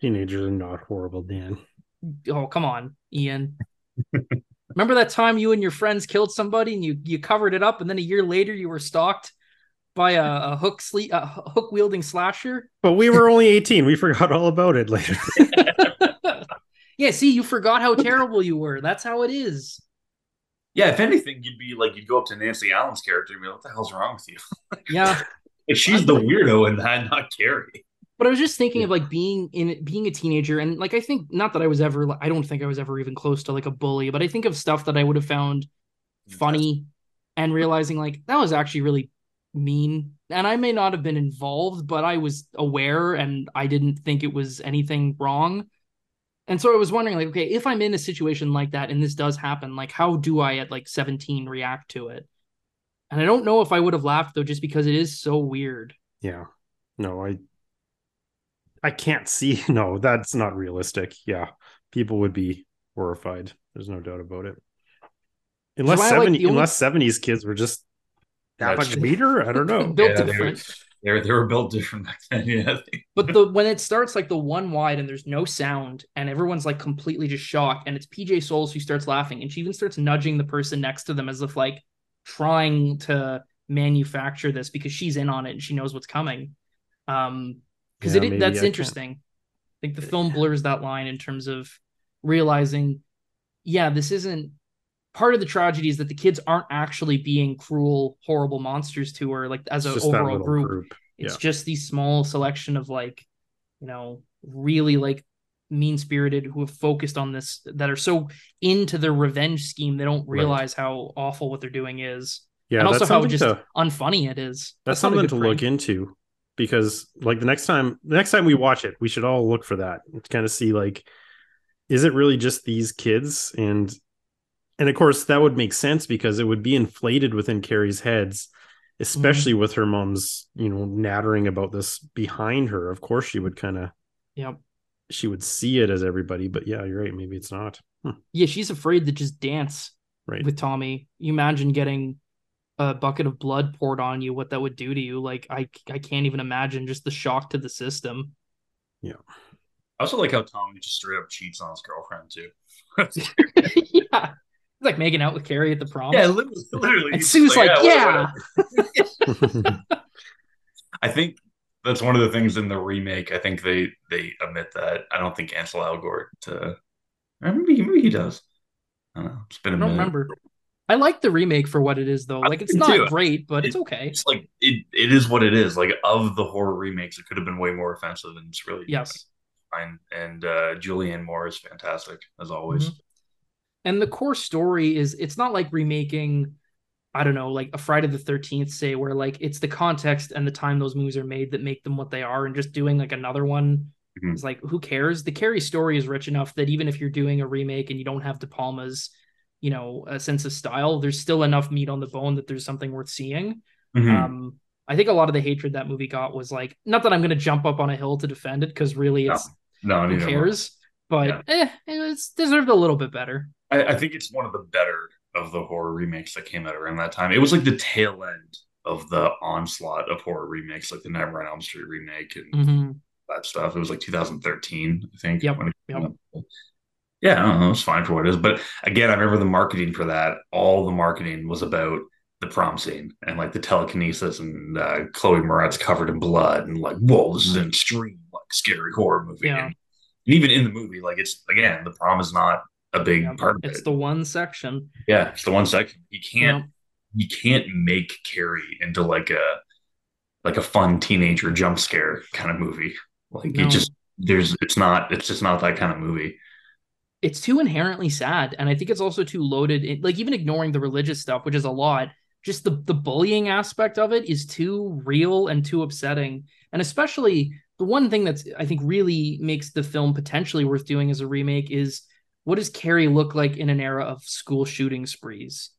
Teenagers are not horrible, Dan. Oh, come on, Ian. Remember that time you and your friends killed somebody and you you covered it up, and then a year later you were stalked by a, a hook sleep a hook wielding slasher. But we were only eighteen. We forgot all about it later. yeah, see, you forgot how terrible you were. That's how it is. Yeah, if anything, you'd be like you'd go up to Nancy Allen's character and be like, "What the hell's wrong with you?" yeah, if she's the weirdo in that, not Carrie. But I was just thinking of like being in being a teenager, and like I think not that I was ever, I don't think I was ever even close to like a bully, but I think of stuff that I would have found funny, and realizing like that was actually really mean, and I may not have been involved, but I was aware, and I didn't think it was anything wrong. And so I was wondering, like, okay, if I'm in a situation like that and this does happen, like, how do I at like 17 react to it? And I don't know if I would have laughed though, just because it is so weird. Yeah. No, I I can't see. No, that's not realistic. Yeah, people would be horrified. There's no doubt about it. Unless seventy, like unless seventies kids were just that much meter. I don't know. built yeah, different. They were, they were built different back then. Yeah. but the when it starts like the one wide and there's no sound and everyone's like completely just shocked and it's PJ Soles who starts laughing and she even starts nudging the person next to them as if like trying to manufacture this because she's in on it and she knows what's coming. Um, because yeah, it that's I interesting. Can. I think the film blurs that line in terms of realizing, yeah, this isn't part of the tragedy is that the kids aren't actually being cruel, horrible monsters to her, like as an overall group. group. It's just these small selection of like, you know, really like mean spirited who have focused on this that are so into their revenge scheme they don't realize right. how awful what they're doing is. Yeah, and also how just to, unfunny it is. That's, that's something to look into because like the next time the next time we watch it we should all look for that to kind of see like is it really just these kids? And and of course that would make sense because it would be inflated within carrie's heads especially mm-hmm. with her mom's you know nattering about this behind her. Of course she would kind of yeah she would see it as everybody but yeah you're right maybe it's not. Hmm. yeah she's afraid to just dance right. with tommy. You imagine getting a bucket of blood poured on you, what that would do to you. Like I I can't even imagine just the shock to the system. Yeah. I also like how Tommy just straight up cheats on his girlfriend too. yeah. He's like making out with Carrie at the prom. Yeah, literally. literally. And Sue's like, like, yeah. yeah. I think that's one of the things in the remake. I think they they admit that. I don't think Ansel Elgort. Uh, maybe maybe he does. I don't know. It's been a I don't minute. remember. I like the remake for what it is, though. Like, it's not too. great, but it, it's okay. It's like it, it is what it is. Like, of the horror remakes, it could have been way more offensive, and it's really yes, fine. And uh, Julianne Moore is fantastic as always. Mm-hmm. And the core story is it's not like remaking, I don't know, like a Friday the Thirteenth, say, where like it's the context and the time those movies are made that make them what they are, and just doing like another one mm-hmm. is like who cares? The Carrie story is rich enough that even if you're doing a remake and you don't have De Palma's you know a sense of style there's still enough meat on the bone that there's something worth seeing mm-hmm. um i think a lot of the hatred that movie got was like not that i'm going to jump up on a hill to defend it because really it's no, no who cares but yeah. eh, it's deserved a little bit better I, I think it's one of the better of the horror remakes that came out around that time it was like the tail end of the onslaught of horror remakes like the Nightmare on Elm Street remake and mm-hmm. that stuff. It was like 2013, I think. Yep. yep. Yeah, I don't know. It's fine for what it is. But again, I remember the marketing for that. All the marketing was about the prom scene and like the telekinesis and uh, Chloe Moretz covered in blood and like, whoa, this is an extreme, like scary horror movie. Yeah. And, and even in the movie, like it's again, the prom is not a big yeah, part of it's it. the one section. Yeah, it's the one section. You can't yeah. you can't make Carrie into like a like a fun teenager jump scare kind of movie. Like no. it just there's it's not it's just not that kind of movie it's too inherently sad and i think it's also too loaded like even ignoring the religious stuff which is a lot just the the bullying aspect of it is too real and too upsetting and especially the one thing that's i think really makes the film potentially worth doing as a remake is what does carrie look like in an era of school shooting sprees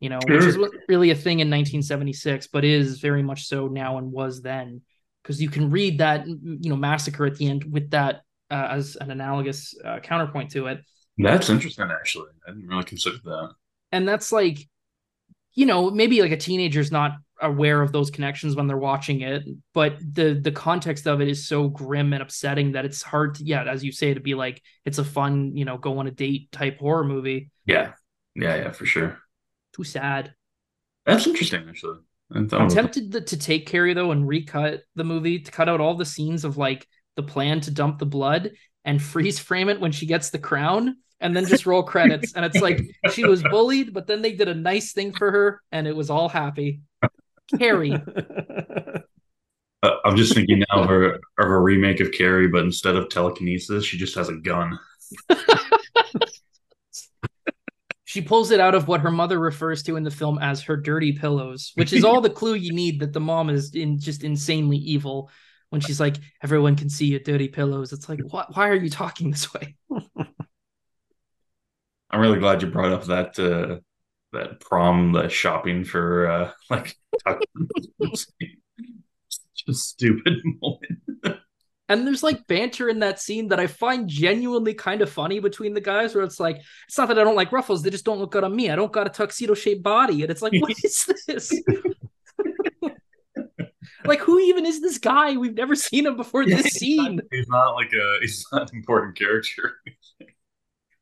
you know sure. which is really a thing in 1976 but is very much so now and was then because you can read that you know massacre at the end with that uh, as an analogous uh, counterpoint to it. That's interesting, actually. I didn't really consider that. And that's like, you know, maybe like a teenager's not aware of those connections when they're watching it, but the the context of it is so grim and upsetting that it's hard to, yeah, as you say, to be like it's a fun, you know, go on a date type horror movie. Yeah, yeah, yeah, for sure. Too sad. That's interesting, actually. I'm tempted to, to take Carrie though and recut the movie to cut out all the scenes of like the plan to dump the blood and freeze frame it when she gets the crown and then just roll credits. And it's like she was bullied, but then they did a nice thing for her and it was all happy. Carrie. Uh, I'm just thinking now of a, of a remake of Carrie, but instead of telekinesis, she just has a gun. she pulls it out of what her mother refers to in the film as her dirty pillows, which is all the clue you need that the mom is in just insanely evil when she's like, everyone can see your dirty pillows. It's like, what? Why are you talking this way? I'm really glad you brought up that uh, that prom, the shopping for uh, like just stupid moment. and there's like banter in that scene that I find genuinely kind of funny between the guys, where it's like, it's not that I don't like ruffles; they just don't look good on me. I don't got a tuxedo shaped body, and it's like, what is this? Like who even is this guy? We've never seen him before yeah, this he's scene. Not, he's not like a he's not an important character.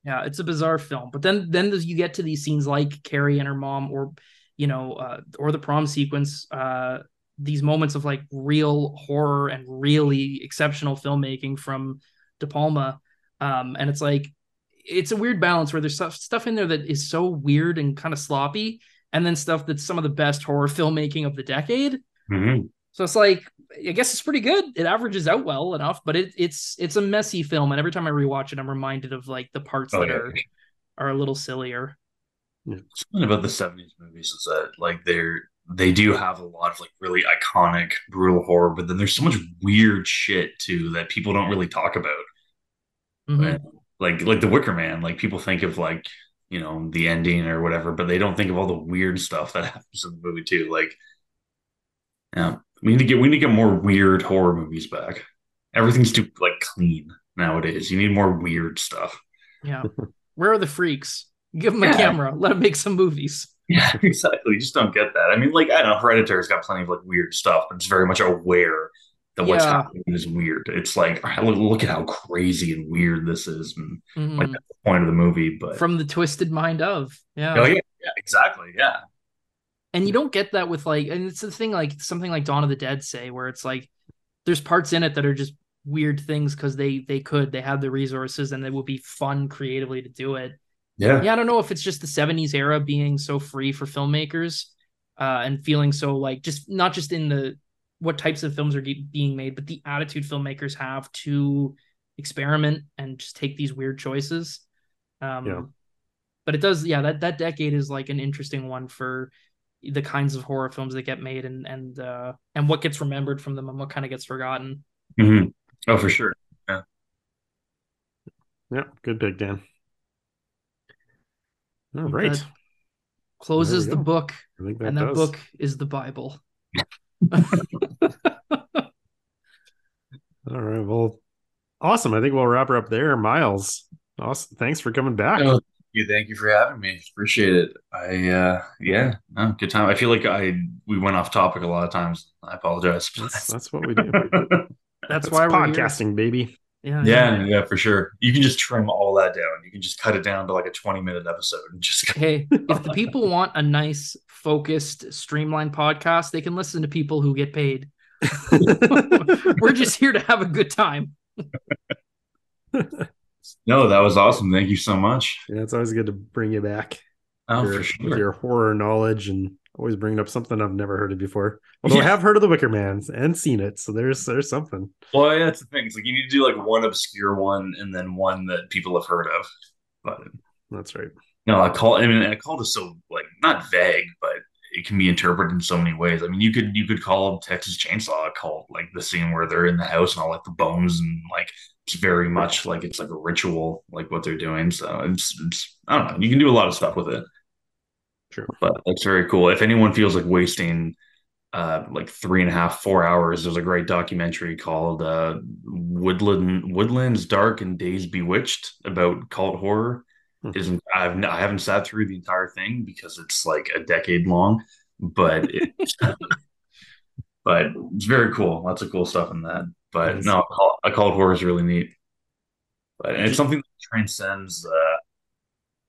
yeah, it's a bizarre film. But then then you get to these scenes like Carrie and her mom, or you know, uh, or the prom sequence. Uh, these moments of like real horror and really exceptional filmmaking from De Palma, um, and it's like it's a weird balance where there's stuff stuff in there that is so weird and kind of sloppy, and then stuff that's some of the best horror filmmaking of the decade. Mm-hmm. So it's like I guess it's pretty good. It averages out well enough, but it, it's it's a messy film, and every time I rewatch it, I'm reminded of like the parts oh, that yeah. are are a little sillier. Yeah. Something about the '70s movies is that like they're they do have a lot of like really iconic brutal horror, but then there's so much weird shit too that people don't really talk about. Mm-hmm. Like like the Wicker Man, like people think of like you know the ending or whatever, but they don't think of all the weird stuff that happens in the movie too. Like yeah, we need to get we need to get more weird horror movies back. Everything's too like clean nowadays. You need more weird stuff. Yeah. Where are the freaks? Give them a yeah. camera. Let them make some movies. Yeah, exactly. You just don't get that. I mean, like I don't know, Hereditary's got plenty of like weird stuff, but it's very much aware that what's yeah. happening is weird. It's like look, at how crazy and weird this is, and mm-hmm. like that's the point of the movie. But from the twisted mind of yeah, oh, yeah, yeah, exactly, yeah and you don't get that with like and it's the thing like something like dawn of the dead say where it's like there's parts in it that are just weird things because they they could they have the resources and it would be fun creatively to do it. Yeah, yeah. I don't know if it's just the '70s era being so free for filmmakers uh, and feeling so like just not just in the what types of films are being made, but the attitude filmmakers have to experiment and just take these weird choices. Um, yeah. But it does, yeah. That that decade is like an interesting one for the kinds of horror films that get made and and uh, and what gets remembered from them and what kind of gets forgotten. Mm-hmm. Oh, for sure. Yeah. Yeah. Good pick, Dan. All right. That closes the book, that and that does. book is the Bible. All right. Well, awesome. I think we'll wrap her up there. Miles, awesome. Thanks for coming back. Oh, you. Thank you for having me. Appreciate it. I uh yeah, no, good time. I feel like I we went off topic a lot of times. I apologize. That's, that's what we do. that's, that's why we're podcasting, baby. Yeah, yeah, yeah, yeah, for sure. You can just trim all that down. You can just cut it down to like a 20 minute episode and just Hey, if the people want a nice, focused, streamlined podcast, they can listen to people who get paid. We're just here to have a good time. No, that was awesome. Thank you so much. Yeah, it's always good to bring you back. Oh, your, for sure. With your horror knowledge and always bringing up something I've never heard of before. Although yeah. I have heard of the Wicker Man and seen it, so there's there's something. Well, yeah, that's the thing. It's like you need to do like one obscure one and then one that people have heard of. But that's right. No, occult. I mean, I call this so like not vague, but it can be interpreted in so many ways. I mean, you could you could call Texas Chainsaw a cult, like the scene where they're in the house and all like the bones and like it's very much like it's like a ritual, like what they're doing. So it's it's I don't know. You can do a lot of stuff with it. Sure. But it's very cool. If anyone feels like wasting uh, like three and a half, four hours, there's a great documentary called uh, Woodland Woodlands Dark and Days Bewitched about cult horror. Hmm. Isn't I've I haven't sat through the entire thing because it's like a decade long, but it, but it's very cool. Lots of cool stuff in that. But nice. no, occult, horror is really neat. But and it's something that transcends uh,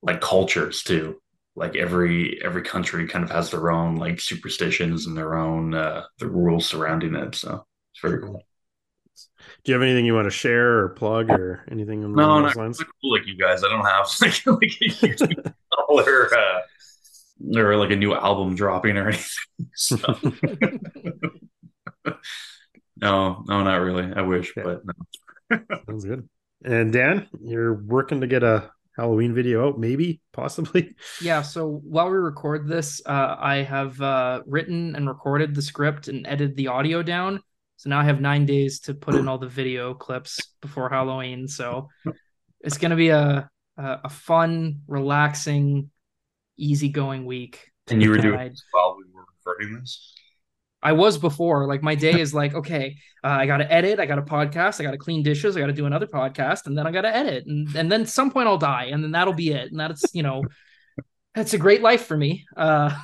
like cultures too like every every country kind of has their own like superstitions and their own uh the rules surrounding it so it's very cool do you have anything you want to share or plug or anything no, those lines? cool like you guys. I don't have like, like a huge or, uh, or like a new album dropping or anything. So. no, no, not really. I wish, yeah. but no. Sounds good. And Dan, you're working to get a Halloween video out, maybe, possibly. Yeah. So while we record this, uh, I have uh, written and recorded the script and edited the audio down. So now I have nine days to put in all the video clips before Halloween. So it's going to be a, a, a fun, relaxing, easygoing week. And you were doing while we were recording this. I was before. Like my day is like, okay, uh, I got to edit, I got to podcast, I got to clean dishes, I got to do another podcast, and then I got to edit, and and then some point I'll die, and then that'll be it, and that's you know, that's a great life for me. Uh,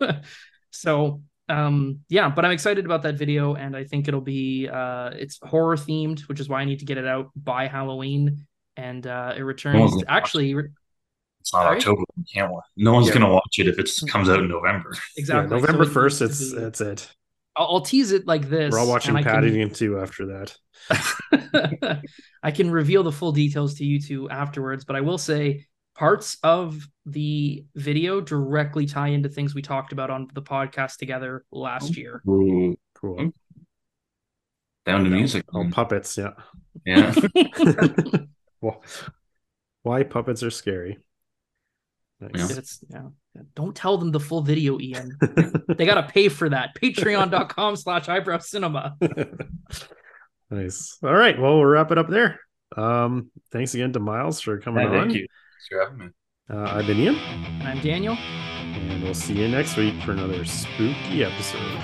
so um yeah but i'm excited about that video and i think it'll be uh it's horror themed which is why i need to get it out by halloween and uh it returns actually it's not Sorry? October. You can't watch. No one's yeah. gonna watch it if it mm-hmm. comes out in November. Exactly. Yeah, November first. So it's that's it. I'll, I'll, tease it like this. We're all watching Paddington can... 2 after that. I can reveal the full details to you two afterwards, but I will say parts of the video directly tie into things we talked about on the podcast together last oh. year. Ooh, mm-hmm. cool. Down to music. Oh, puppets, yeah. Yeah. well, why puppets are scary. Nice. Yeah. It's yeah. Don't tell them the full video, Ian. they gotta pay for that. Patreon.com slash eyebrow cinema. nice. All right. Well, we'll wrap it up there. Um, thanks again to Miles for coming yeah, on. Thank you. Thanks for having me. Uh, I've been Ian. And I'm Daniel. And we'll see you next week for another spooky episode.